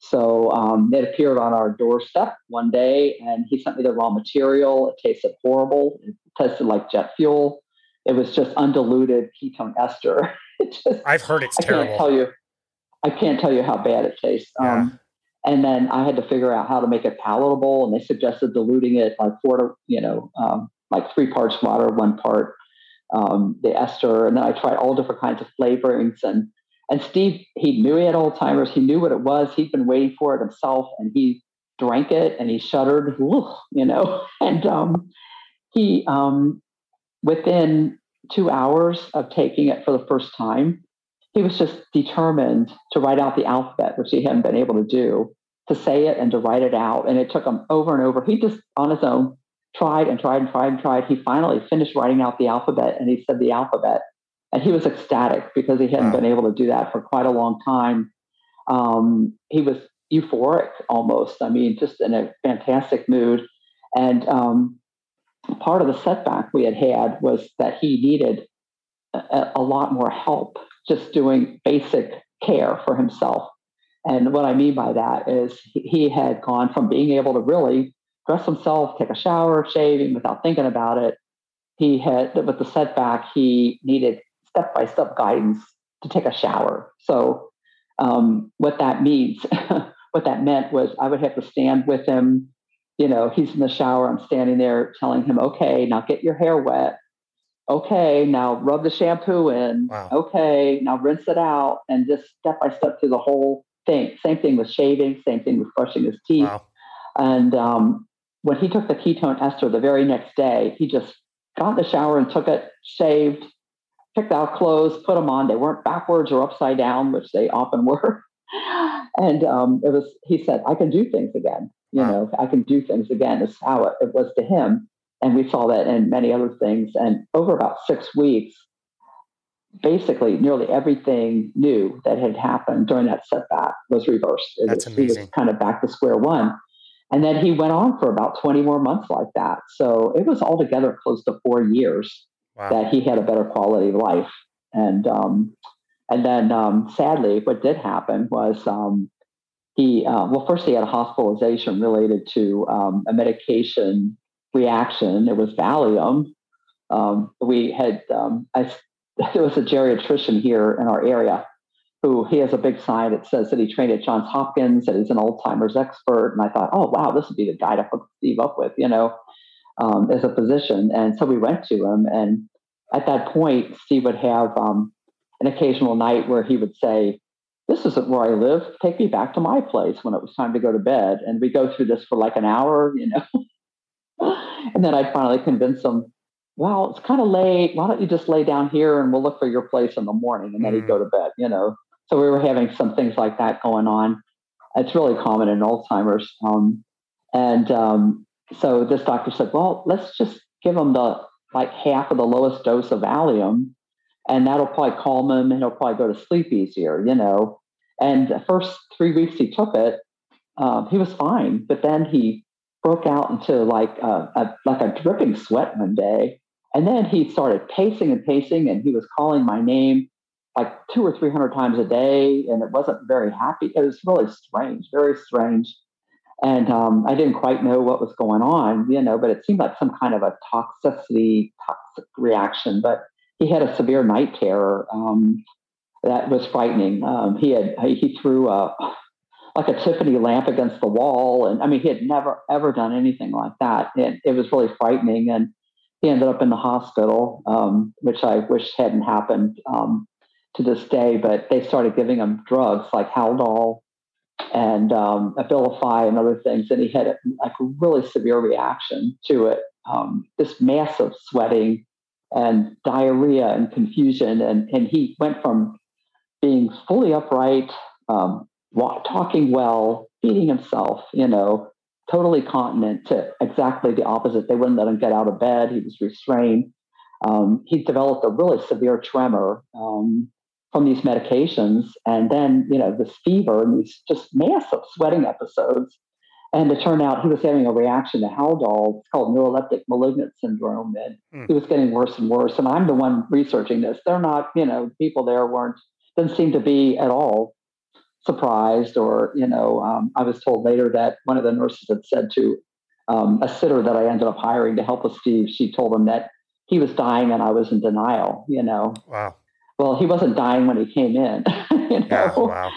So um, it appeared on our doorstep one day, and he sent me the raw material. It tasted horrible. It tasted like jet fuel. It was just undiluted ketone ester. (laughs) just, I've heard it's I terrible. Can't tell you, I can't tell you how bad it tastes. Yeah. Um, and then I had to figure out how to make it palatable, and they suggested diluting it like four to, you know, um, like three parts water, one part um, the ester, and then I tried all different kinds of flavorings. And and Steve, he knew he had Alzheimer's. He knew what it was. He'd been waiting for it himself, and he drank it and he shuddered, (laughs) you know. And um, he, um, within two hours of taking it for the first time, he was just determined to write out the alphabet, which he hadn't been able to do, to say it and to write it out. And it took him over and over. He just, on his own, tried and tried and tried and tried. He finally finished writing out the alphabet and he said the alphabet. And he was ecstatic because he hadn't wow. been able to do that for quite a long time. Um, he was euphoric almost. I mean, just in a fantastic mood. And um, part of the setback we had had was that he needed a, a lot more help just doing basic care for himself. And what I mean by that is he had gone from being able to really dress himself, take a shower, shaving without thinking about it. He had, with the setback, he needed step by step guidance to take a shower. So, um, what that means, (laughs) what that meant was I would have to stand with him. You know, he's in the shower. I'm standing there telling him, okay, now get your hair wet. Okay, now rub the shampoo in. Wow. Okay, now rinse it out and just step by step through the whole thing. Same thing with shaving, same thing with brushing his teeth. Wow And um, when he took the ketone ester the very next day, he just got in the shower and took it, shaved, picked out clothes, put them on. They weren't backwards or upside down, which they often (laughs) were. and um, it was, he said, I can do things again. You wow. know, I can do things again. Is how it, it was to him. And we saw that in many other things. And over about six weeks, basically nearly everything new that had happened during that setback was reversed. It That's was, amazing. He was kind of back to square one. And then he went on for about 20 more months like that. So it was altogether close to four years wow. that he had a better quality of life. And um, and then um, sadly, what did happen was um, he uh, well, first he had a hospitalization related to um, a medication reaction. It was Valium. Um, we had um, I, (laughs) there was a geriatrician here in our area who he has a big sign that says that he trained at Johns Hopkins, that he's an Alzheimer's expert. And I thought, oh, wow, this would be the guy to hook Steve up with, you know, um, as a physician. And so we went to him. And at that point, Steve would have um, an occasional night where he would say, this isn't where I live. Take me back to my place when it was time to go to bed. And we go through this for like an hour, you know. (laughs) and then I'd finally convince him, well, it's kind of late. Why don't you just lay down here and we'll look for your place in the morning? And then mm. he'd go to bed, you know. So we were having some things like that going on. It's really common in Alzheimer's. Um, and um, so this doctor said, well, let's just give him the like half of the lowest dose of Valium, and that'll probably calm him and he'll probably go to sleep easier, you know. And the first three weeks he took it, um, he was fine. But then he broke out into like a, a, like a dripping sweat one day, and then he started pacing and pacing, and he was calling my name like two or three hundred times a day, and it wasn't very happy. It was really strange, very strange. And um, I didn't quite know what was going on, you know, but it seemed like some kind of a toxicity, toxic reaction. But he had a severe night terror um, that was frightening. Um, he had he threw a like a Tiffany lamp against the wall, and I mean, he had never ever done anything like that. And it was really frightening. And he ended up in the hospital, um, which I wish hadn't happened. Um, to this day, but they started giving him drugs like Haldol and um, Abilify and other things, and he had like a really severe reaction to it. Um, this massive sweating and diarrhea and confusion, and and he went from being fully upright, um, talking well, feeding himself, you know, totally continent, to exactly the opposite. They wouldn't let him get out of bed. He was restrained. Um, he developed a really severe tremor um, from these medications and then you know this fever and these just massive sweating episodes and it turned out he was having a reaction to haldol it's called neuroleptic malignant syndrome and mm. it was getting worse and worse and i'm the one researching this they're not you know people there weren't didn't seem to be at all surprised or you know um, i was told later that one of the nurses had said to um, a sitter that i ended up hiring to help with steve she told him that he was dying and i was in denial you know wow well, he wasn't dying when he came in. (laughs) you know? Yeah, wow.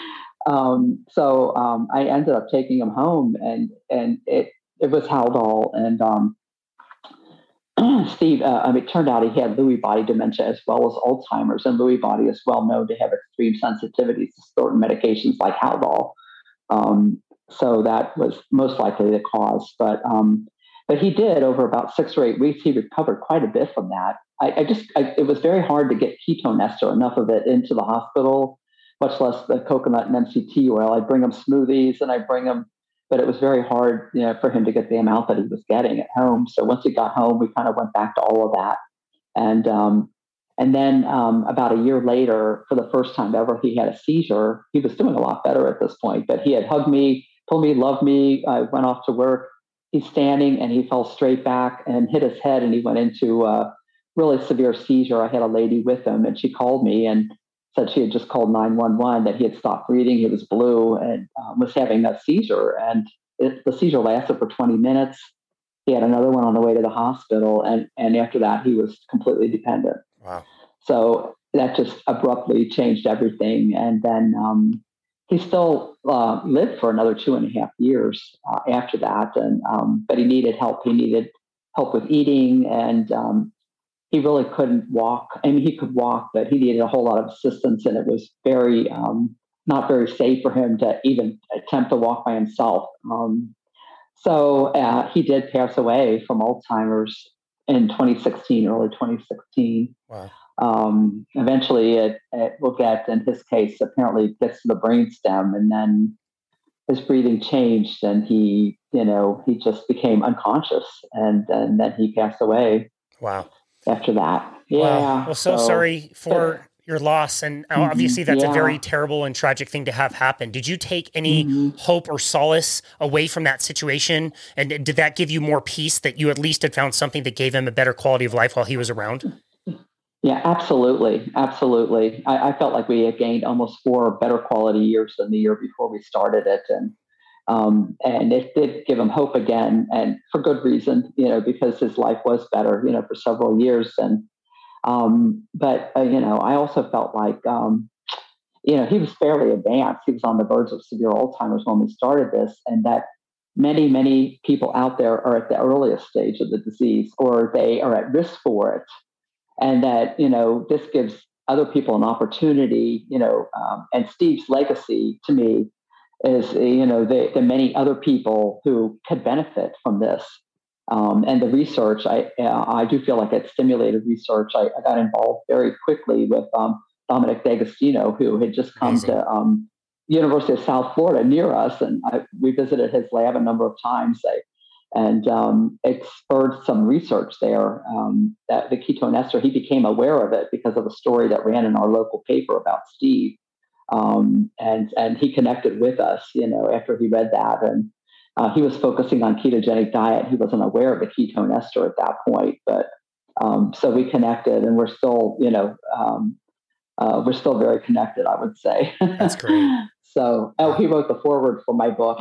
Um, so um, I ended up taking him home, and and it it was Haldol and um, (clears throat) Steve. Uh, I mean, it turned out he had Lewy body dementia as well as Alzheimer's, and Lewy body is well known to have extreme sensitivities to certain medications like Haldol. Um, so that was most likely the cause, but um, but he did over about six or eight weeks. He recovered quite a bit from that, I, I just I, it was very hard to get ketone ester enough of it into the hospital, much less the coconut and MCT oil. I bring him smoothies and I bring him, but it was very hard, you know, for him to get the amount that he was getting at home. So once he got home, we kind of went back to all of that, and um, and then um, about a year later, for the first time ever, he had a seizure. He was doing a lot better at this point, but he had hugged me, told me loved me. I went off to work. He's standing and he fell straight back and hit his head and he went into a really severe seizure. I had a lady with him, and she called me and said she had just called 911 that he had stopped breathing, he was blue, and um, was having a seizure. And it, the seizure lasted for 20 minutes. He had another one on the way to the hospital, and and after that, he was completely dependent. Wow! So that just abruptly changed everything. And then um, he still uh, lived for another two and a half years uh, after that, and um, but he needed help. He needed help with eating and um, he really couldn't walk. I mean, he could walk, but he needed a whole lot of assistance, and it was very um, not very safe for him to even attempt to walk by himself. Um, so uh, he did pass away from Alzheimer's in 2016, early 2016. Wow. Um, eventually, it, it will get, in his case, apparently gets to the brainstem, and then his breathing changed, and he, you know, he just became unconscious, and and then he passed away. Wow. After that, yeah. Wow. Well, so, so sorry for your loss and mm-hmm. obviously that's yeah. a very terrible and tragic thing to have happen did you take any mm-hmm. hope or solace away from that situation and did that give you more peace that you at least had found something that gave him a better quality of life while he was around yeah absolutely absolutely i, I felt like we had gained almost four better quality years than the year before we started it and um, and it did give him hope again and for good reason you know because his life was better you know for several years and um, but uh, you know, I also felt like um, you know he was fairly advanced. He was on the verge of severe Alzheimer's when we started this, and that many many people out there are at the earliest stage of the disease, or they are at risk for it, and that you know this gives other people an opportunity. You know, um, and Steve's legacy to me is you know the, the many other people who could benefit from this um, and the research, I uh, I do feel like it stimulated research. I, I got involved very quickly with um, Dominic D'Agostino, who had just come Amazing. to um, University of South Florida near us, and I, we visited his lab a number of times. I, and um, it spurred some research there. Um, that the ketone ester, he became aware of it because of a story that ran in our local paper about Steve, um, and and he connected with us, you know, after he read that, and uh, he was focusing on ketogenic diet. He wasn't aware of the ketone ester at that point, but um, so we connected, and we're still, you know, um, uh, we're still very connected. I would say. That's great. (laughs) so, oh, he wrote the foreword for my book.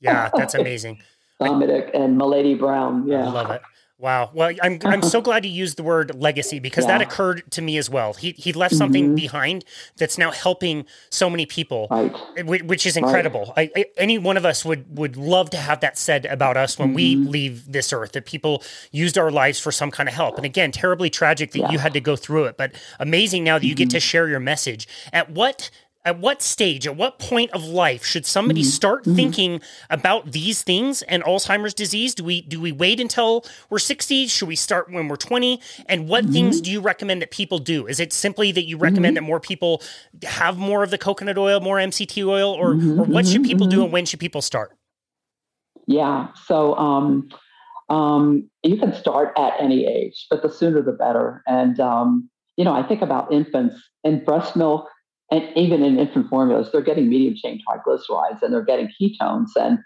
yeah, that's (laughs) amazing. Dominic and Milady Brown. Yeah, I love it. Wow. Well, I'm I'm so (laughs) glad you used the word legacy because yeah. that occurred to me as well. He he left something mm-hmm. behind that's now helping so many people, right. which is incredible. Right. I, I, any one of us would would love to have that said about us when mm-hmm. we leave this earth. That people used our lives for some kind of help. And again, terribly tragic that yeah. you had to go through it, but amazing now that mm-hmm. you get to mm-hmm. share your message. At what at what stage, at what point of life should somebody mm-hmm. start mm-hmm. thinking about these things and Alzheimer's disease? Do we do we wait until we're 60? Should we start when we're 20? And what mm-hmm. things do you recommend that people do? Is it simply that you recommend mm-hmm. that more people have more of the coconut oil, more MCT oil, or mm-hmm. or what should mm-hmm. people do and when should people start? Yeah. So um, um, you can start at any age, but the sooner the better. And um, you know, I think about infants and breast milk and even in infant formulas, they're getting medium chain triglycerides and they're getting ketones, and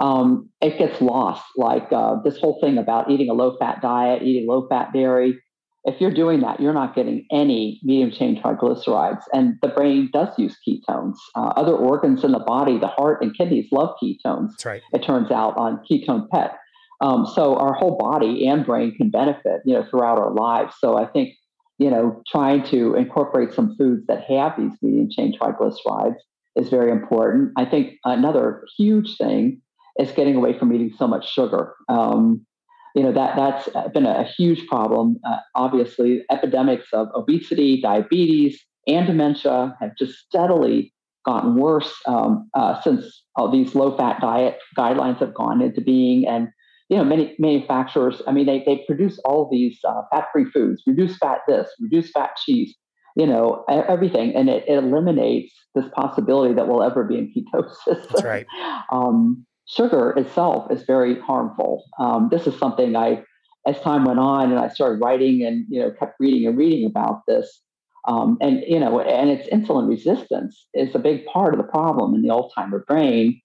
um, it gets lost. Like uh, this whole thing about eating a low fat diet, eating low fat dairy. If you're doing that, you're not getting any medium chain triglycerides, and the brain does use ketones. Uh, other organs in the body, the heart and kidneys, love ketones. That's right. It turns out on ketone PET. Um, so our whole body and brain can benefit, you know, throughout our lives. So I think you know, trying to incorporate some foods that have these medium chain triglycerides is very important. I think another huge thing is getting away from eating so much sugar. Um, you know that that's been a huge problem. Uh, obviously, epidemics of obesity, diabetes, and dementia have just steadily gotten worse um, uh, since all these low-fat diet guidelines have gone into being, and you know, many manufacturers, I mean, they, they produce all these uh, fat-free foods, reduce fat this, reduce fat cheese, you know, everything. And it, it eliminates this possibility that we'll ever be in ketosis. That's right. (laughs) um, sugar itself is very harmful. Um, this is something I, as time went on and I started writing and, you know, kept reading and reading about this. Um, and, you know, and its insulin resistance is a big part of the problem in the Alzheimer brain.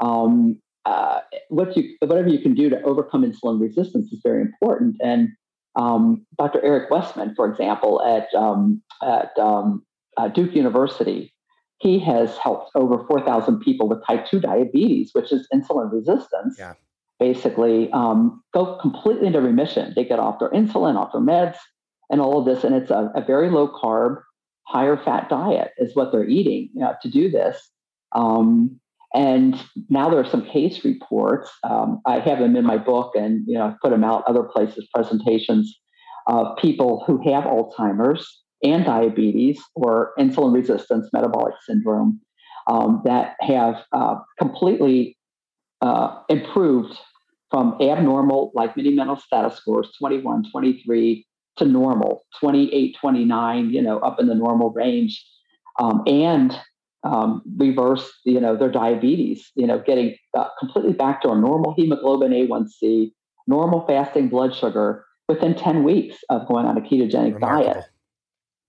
Um, uh, what you whatever you can do to overcome insulin resistance is very important. And um, Dr. Eric Westman, for example, at um, at um, uh, Duke University, he has helped over four thousand people with type two diabetes, which is insulin resistance. Yeah. Basically, um, go completely into remission. They get off their insulin, off their meds, and all of this. And it's a, a very low carb, higher fat diet is what they're eating you know, to do this. Um, and now there are some case reports. Um, I have them in my book, and you know, I've put them out other places, presentations of people who have Alzheimer's and diabetes or insulin resistance metabolic syndrome um, that have uh, completely uh, improved from abnormal, like mini mental status scores, 21, 23, to normal, 28, 29, you know, up in the normal range, um, and um, reverse, you know, their diabetes, you know, getting uh, completely back to a normal hemoglobin A1C, normal fasting blood sugar within 10 weeks of going on a ketogenic Remarkable. diet.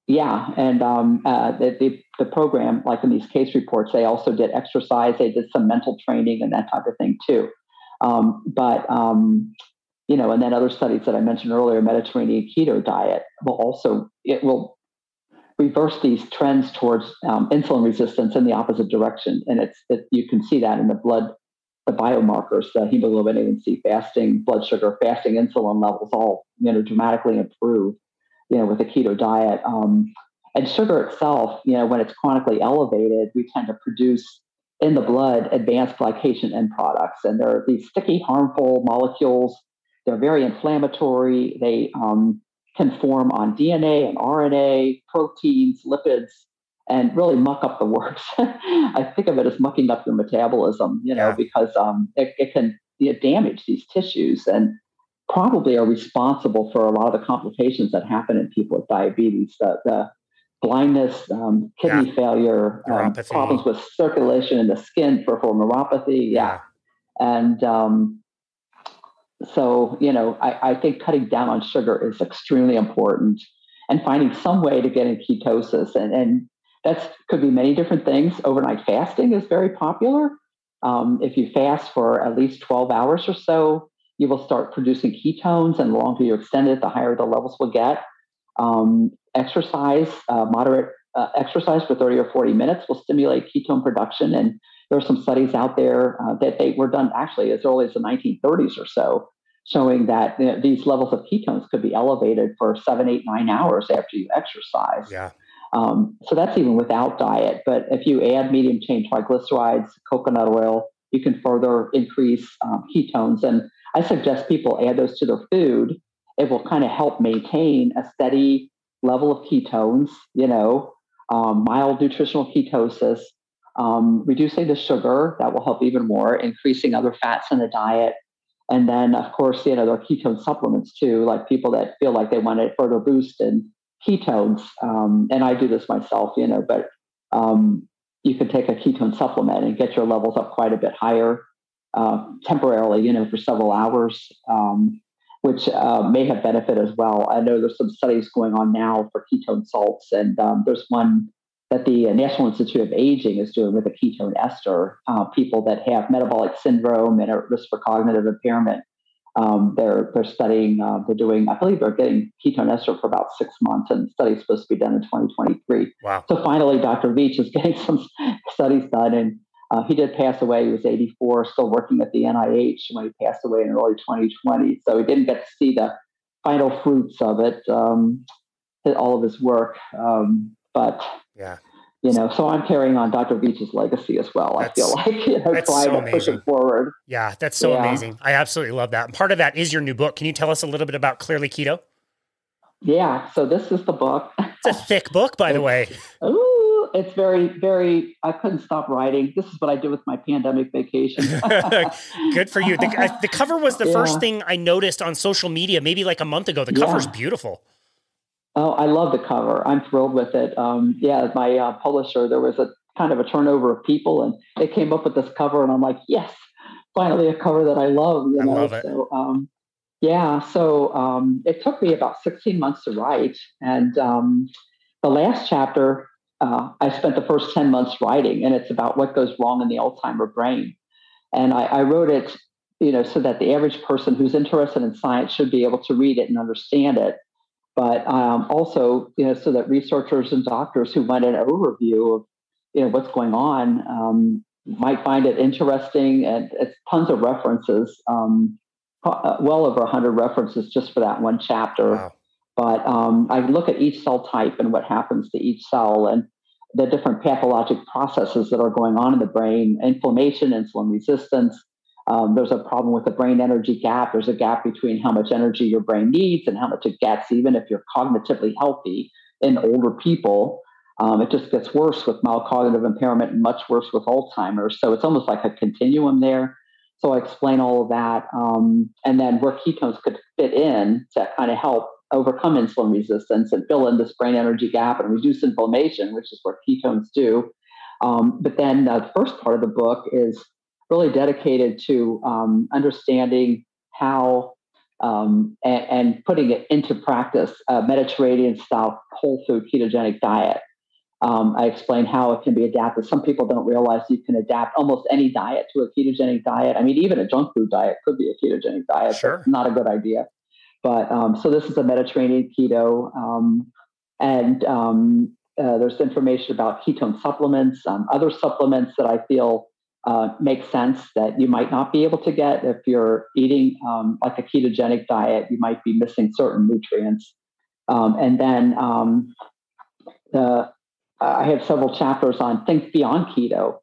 Yeah, and um, uh, the, the, the program, like in these case reports, they also did exercise, they did some mental training and that type of thing too. Um, but um, you know, and then other studies that I mentioned earlier, Mediterranean keto diet will also it will reverse these trends towards um, insulin resistance in the opposite direction, and it's it, you can see that in the blood, the biomarkers, the hemoglobin A1C, fasting blood sugar, fasting insulin levels, all you know dramatically improve, you know, with a keto diet. Um, and sugar itself, you know, when it's chronically elevated, we tend to produce in the blood advanced glycation end products, and there are these sticky, harmful molecules they're very inflammatory. They um, can form on DNA and RNA, proteins, lipids, and really muck up the works. (laughs) I think of it as mucking up your metabolism, you know, yeah. because um, it, it, can you know, damage these tissues and probably are responsible for a lot of the complications that happen in people with diabetes. The, the blindness, um, kidney yeah. failure, um, problems with circulation in the skin, peripheral neuropathy. Yeah. yeah. And um, so, you know, I, I think cutting down on sugar is extremely important and finding some way to get in ketosis. And, and that could be many different things. Overnight fasting is very popular. Um, if you fast for at least 12 hours or so, you will start producing ketones, and the longer you extend it, the higher the levels will get. Um, exercise, uh, moderate uh, exercise for 30 or 40 minutes will stimulate ketone production. And there are some studies out there uh, that they were done actually as early as the 1930s or so, showing that you know, these levels of ketones could be elevated for seven, eight, nine hours after you exercise. Yeah. Um, so that's even without diet. But if you add medium chain triglycerides, coconut oil, you can further increase um, ketones. And I suggest people add those to their food. It will kind of help maintain a steady level of ketones, you know, um, mild nutritional ketosis, um, reducing the sugar, that will help even more, increasing other fats in the diet. And then, of course, you know, there are ketone supplements too, like people that feel like they want a further boost in ketones. Um, and I do this myself, you know, but um, you can take a ketone supplement and get your levels up quite a bit higher uh, temporarily, you know, for several hours, um, which uh, may have benefit as well. I know there's some studies going on now for ketone salts, and um, there's one that the National Institute of Aging is doing with a ketone ester. Uh, people that have metabolic syndrome and are at risk for cognitive impairment, um, they're they're studying. Uh, they're doing. I believe they're getting ketone ester for about six months, and the study's supposed to be done in 2023. Wow! So finally, Dr. Veech is (laughs) getting some studies done, and uh, he did pass away. He was 84, still working at the NIH when he passed away in early 2020. So he didn't get to see the final fruits of it, um, all of his work. Um, but yeah. You know, so I'm carrying on Dr. Veech's legacy as well. That's, I feel like (laughs) you know, that's trying so to push it forward. Yeah, that's so yeah. amazing. I absolutely love that. And part of that is your new book. Can you tell us a little bit about Clearly Keto? Yeah, so this is the book. It's a thick book, by the (laughs) way. Ooh, it's very, very. I couldn't stop writing. This is what I did with my pandemic vacation. (laughs) Good for you. The, the cover was the yeah. first thing I noticed on social media, maybe like a month ago. The cover's yeah. beautiful. Oh, I love the cover. I'm thrilled with it. Um, yeah, my uh, publisher, there was a kind of a turnover of people, and they came up with this cover, and I'm like, yes, finally a cover that I love. You I love it. So, um, yeah, so um, it took me about 16 months to write, and um, the last chapter, uh, I spent the first 10 months writing, and it's about what goes wrong in the Alzheimer brain. And I, I wrote it, you know, so that the average person who's interested in science should be able to read it and understand it but um, also you know so that researchers and doctors who want an overview of you know what's going on um, might find it interesting and it's tons of references um, uh, well over 100 references just for that one chapter wow. but um, i look at each cell type and what happens to each cell and the different pathologic processes that are going on in the brain inflammation insulin resistance um, there's a problem with the brain energy gap. There's a gap between how much energy your brain needs and how much it gets, even if you're cognitively healthy in older people. Um, it just gets worse with mild cognitive impairment and much worse with Alzheimer's. So it's almost like a continuum there. So I explain all of that, um, and then where ketones could fit in to kind of help overcome insulin resistance and fill in this brain energy gap and reduce inflammation, which is what ketones do. Um, but then the first part of the book is really dedicated to um, understanding how um, and, and, putting it into practice a Mediterranean style whole food ketogenic diet. Um, I explain how it can be adapted. Some people don't realize you can adapt almost any diet to a ketogenic diet. I mean, even a junk food diet could be a ketogenic diet. Sure. not a good idea. But um, so this is a Mediterranean keto, um, and um, uh, there's information about ketone supplements, um, other supplements that I feel uh, make sense that you might not be able to get if you're eating um, like a ketogenic diet. You might be missing certain nutrients, um, and then the I have several chapters on things beyond keto.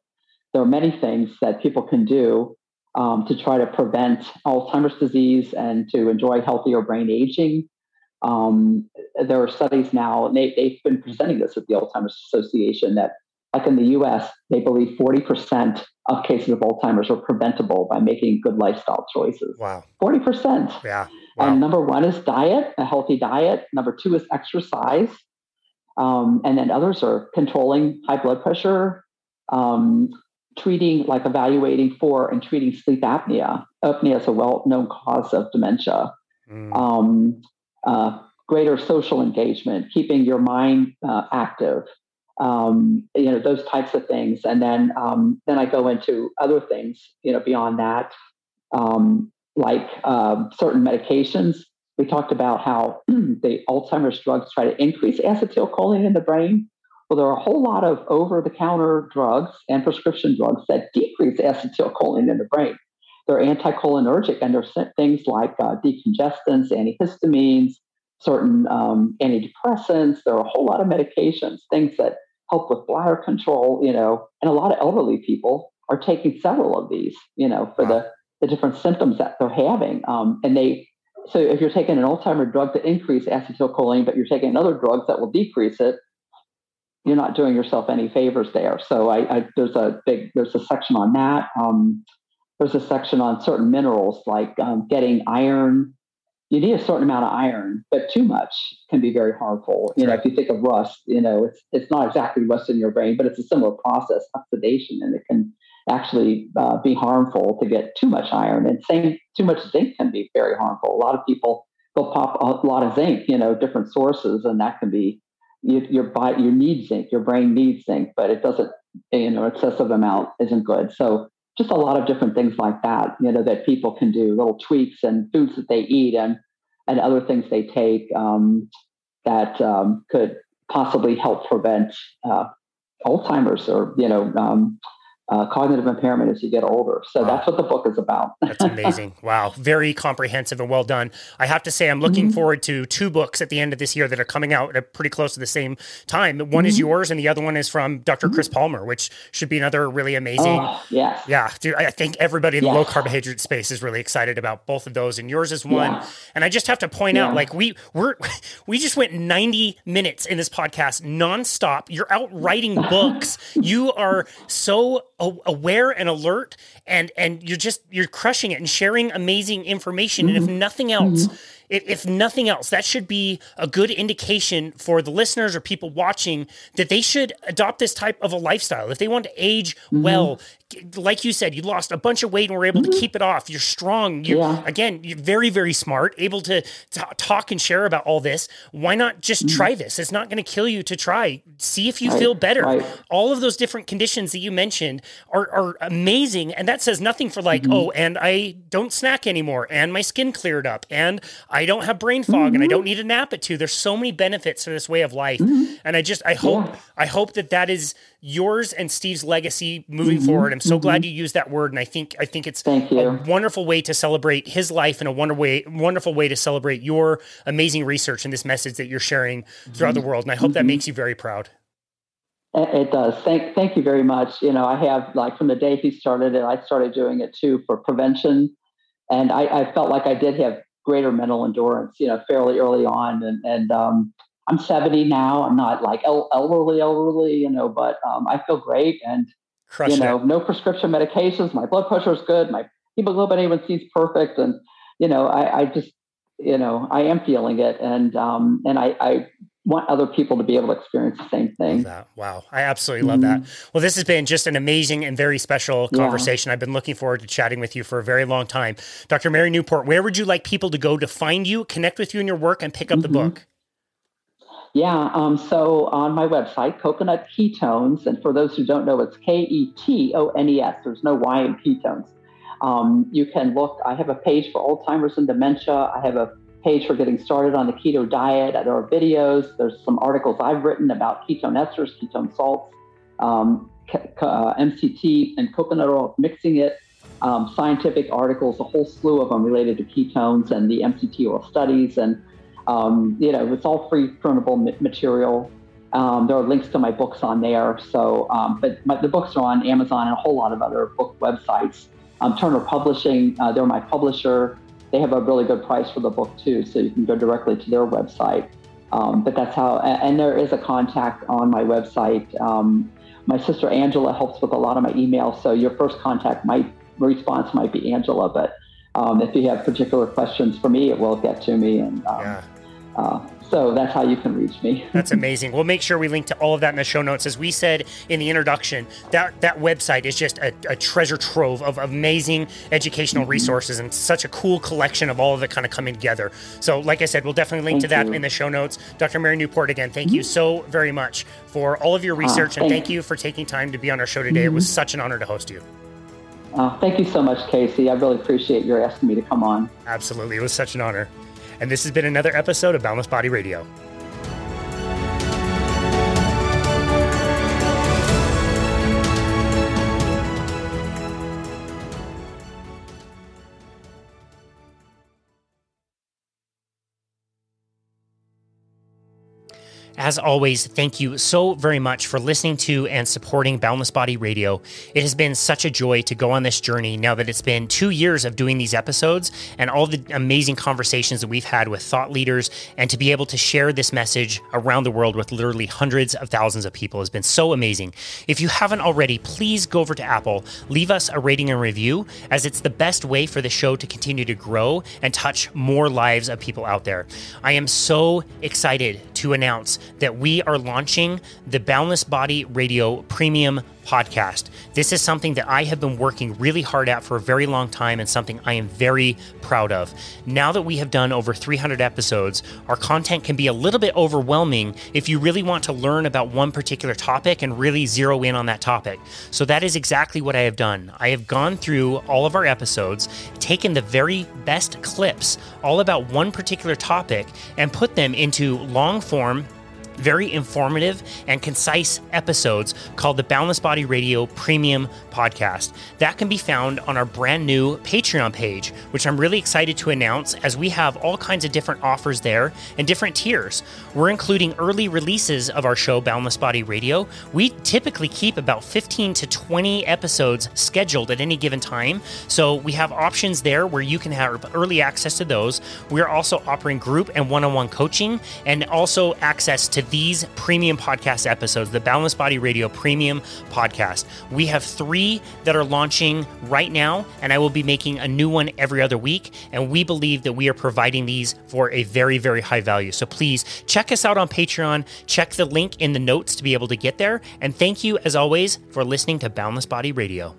There are many things that people can do um, to try to prevent Alzheimer's disease and to enjoy healthier brain aging. Um, there are studies now, and they, they've been presenting this at the Alzheimer's Association, that like in the US, they believe 40% of cases of Alzheimer's are preventable by making good lifestyle choices. Wow. 40%. Yeah. Wow. And number one is diet, a healthy diet. Number two is exercise. Um, and then others are controlling high blood pressure, um, treating, like evaluating for and treating sleep apnea. Apnea is a well known cause of dementia. Mm. Um, uh, greater social engagement, keeping your mind uh, active, um, you know, those types of things. And then, um, then I go into other things, you know, beyond that, um, like uh, certain medications. We talked about how (clears throat) the Alzheimer's drugs try to increase acetylcholine in the brain. Well, there are a whole lot of over the counter drugs and prescription drugs that decrease acetylcholine in the brain. They're anticholinergic, and there's things like uh, decongestants, antihistamines, certain um, antidepressants. There are a whole lot of medications, things that help with bladder control, you know, and a lot of elderly people are taking several of these, you know, for wow. the, the different symptoms that they're having. Um, and they, so if you're taking an Alzheimer drug to increase acetylcholine, but you're taking another drug that will decrease it, you're not doing yourself any favors there. So I, I there's a big there's a section on that. Um, there's a section on certain minerals like um, getting iron. You need a certain amount of iron, but too much can be very harmful. You know, if you think of rust, you know, it's it's not exactly rust in your brain, but it's a similar process, oxidation, and it can actually uh, be harmful to get too much iron. And same, too much zinc can be very harmful. A lot of people they'll pop a lot of zinc, you know, different sources, and that can be you, your body, you need zinc, your brain needs zinc, but it doesn't, you know, excessive amount isn't good. So just a lot of different things like that, you know, that people can do, little tweaks and foods that they eat and and other things they take um, that um, could possibly help prevent uh, Alzheimer's or you know um, uh, cognitive impairment as you get older. So wow. that's what the book is about. (laughs) that's amazing. Wow. Very comprehensive and well done. I have to say, I'm looking mm-hmm. forward to two books at the end of this year that are coming out at pretty close to the same time. One mm-hmm. is yours, and the other one is from doctor mm-hmm. Chris Palmer, which should be another really amazing. Oh, yes. Yeah. Dude, I think everybody in the low carbohydrate space is really excited about both of those, and yours is one. Yeah. And I just have to point yeah. out, like, we, we're, (laughs) we just went 90 minutes in this podcast nonstop. You're out writing (laughs) books. you are so aware and alert and and you're just you're crushing it and sharing amazing information mm-hmm. and if mm-hmm. nothing else mm-hmm if, nothing else, that should be a good indication for the listeners or people watching that they should adopt this type of a lifestyle. If they want to age mm-hmm. well, like you said, you lost a bunch of weight and were able mm-hmm. to keep it off. You're strong. You yeah. again, you're very, very smart, able to t- talk and share about all this. Why not just mm-hmm. try this? It's not going to kill you to try. See if you right. feel better. Right. All of those different conditions that you mentioned are, are amazing. And that says nothing for like, mm-hmm. oh, and I don't snack anymore, and my skin cleared up, and I don't have brain fog mm-hmm. and I don't mm-hmm. need a nap at two. There's so many benefits to this way of life. Mm-hmm. And I just, I hope, yeah. I hope that that is yours and Steve's legacy moving mm-hmm. forward. I'm so glad mm-hmm. you used that word. And I think, I think it's a wonderful way to celebrate his life and a wonder way, wonderful way to celebrate your amazing research and this message that you're sharing throughout the world. And I hope that makes you very proud. It does. Thank, thank you very much. You know, I have like from the day he started it, I started doing it too for prevention, and I, I felt like I did have greater mental endurance, you know, fairly early on. And, and um, I'm 70 now. I'm not like elderly, elderly, you know, but um, I feel great. And, you know, it. no prescription medications. My blood pressure is good. My hemoglobin A1C is perfect, and you know, I, I just, you know, I am feeling it, and um, and I, I want other people to be able to experience the same thing. Wow. I absolutely love mm-hmm. that. Well, this has been just an amazing and very special conversation. Yeah. I've been looking forward to chatting with you for a very long time. Dr. Mary Newport, where would you like people to go to find you, connect with you in your work, and pick up mm-hmm. the book? Yeah, um, so on my website, Coconut Ketones, and for those who don't know, it's K E T O N E S. There's no Y in ketones. Um, you can look, I have a page for Alzheimer's and dementia. I have a page for getting started on the keto diet. There are videos. There's some articles I've written about ketone esters, ketone salts, um, uh, MCT, and coconut oil, mixing it. Um, scientific articles, a whole slew of them related to ketones and the MCT oil studies. And, um, you know, it's all free printable material. Um, there are links to my books on there. So, um, but my, the books are on Amazon and a whole lot of other book websites. Um, Turner Publishing, uh, they're my publisher they have a really good price for the book too, so you can go directly to their website. Um, but that's how, and there is a contact on my website. Um, my sister Angela helps with a lot of my emails, so your first contact might response might be Angela. But um, if you have particular questions for me, it will get to me. And um, yeah. Uh, so that's how you can reach me. (laughs) that's amazing. We'll make sure we link to all of that in the show notes. As we said in the introduction, that that website is just a, a treasure trove of amazing educational mm-hmm. resources and such a cool collection of all of it kind of coming together. So, like I said, we'll definitely link thank to that you. in the show notes. Dr. Mary Newport, again, thank mm-hmm. you so very much for all of your ah, research uh, and thank you for taking time to be on our show today. Mm-hmm. It was mm-hmm. such an honor to host you. Uh, thank you so much, Casey. I really appreciate your asking me to come on. Absolutely. It was such an honor and this has been another episode of Boundless Body Radio. As always, thank you so very much for listening to and supporting Boundless Body Radio. It has been such a joy to go on this journey now that it's been two years of doing these episodes and all the amazing conversations that we've had with thought leaders, and to be able to share this message around the world with literally hundreds of thousands of people has been so amazing. If you haven't already, please go over to Apple, leave us a rating and review, as it's the best way for the show to continue to grow and touch more lives of people out there. I am so excited to announce that we are launching the Boundless Body Radio Premium podcast. This is something that I have been working really hard at for a very long time and something I am very proud of. Now that we have done over 300 episodes, our content can be a little bit overwhelming if you really want to learn about one particular topic and really zero in on that topic. So that is exactly what I have done. I have gone through all of our episodes, taken the very best clips all about one particular topic, and put them into long form very informative and concise episodes called the Boundless Body Radio Premium Podcast. That can be found on our brand new Patreon page, which I'm really excited to announce as we have all kinds of different offers there and different tiers. We're including early releases of our show, Boundless Body Radio. We typically keep about 15 to 20 episodes scheduled at any given time. So we have options there where you can have early access to those. We're also offering group and one on one coaching and also access to these premium podcast episodes, the Boundless Body Radio Premium Podcast. We have three that are launching right now, and I will be making a new one every other week. And we believe that we are providing these for a very, very high value. So please check us out on Patreon. Check the link in the notes to be able to get there. And thank you, as always, for listening to Boundless Body Radio.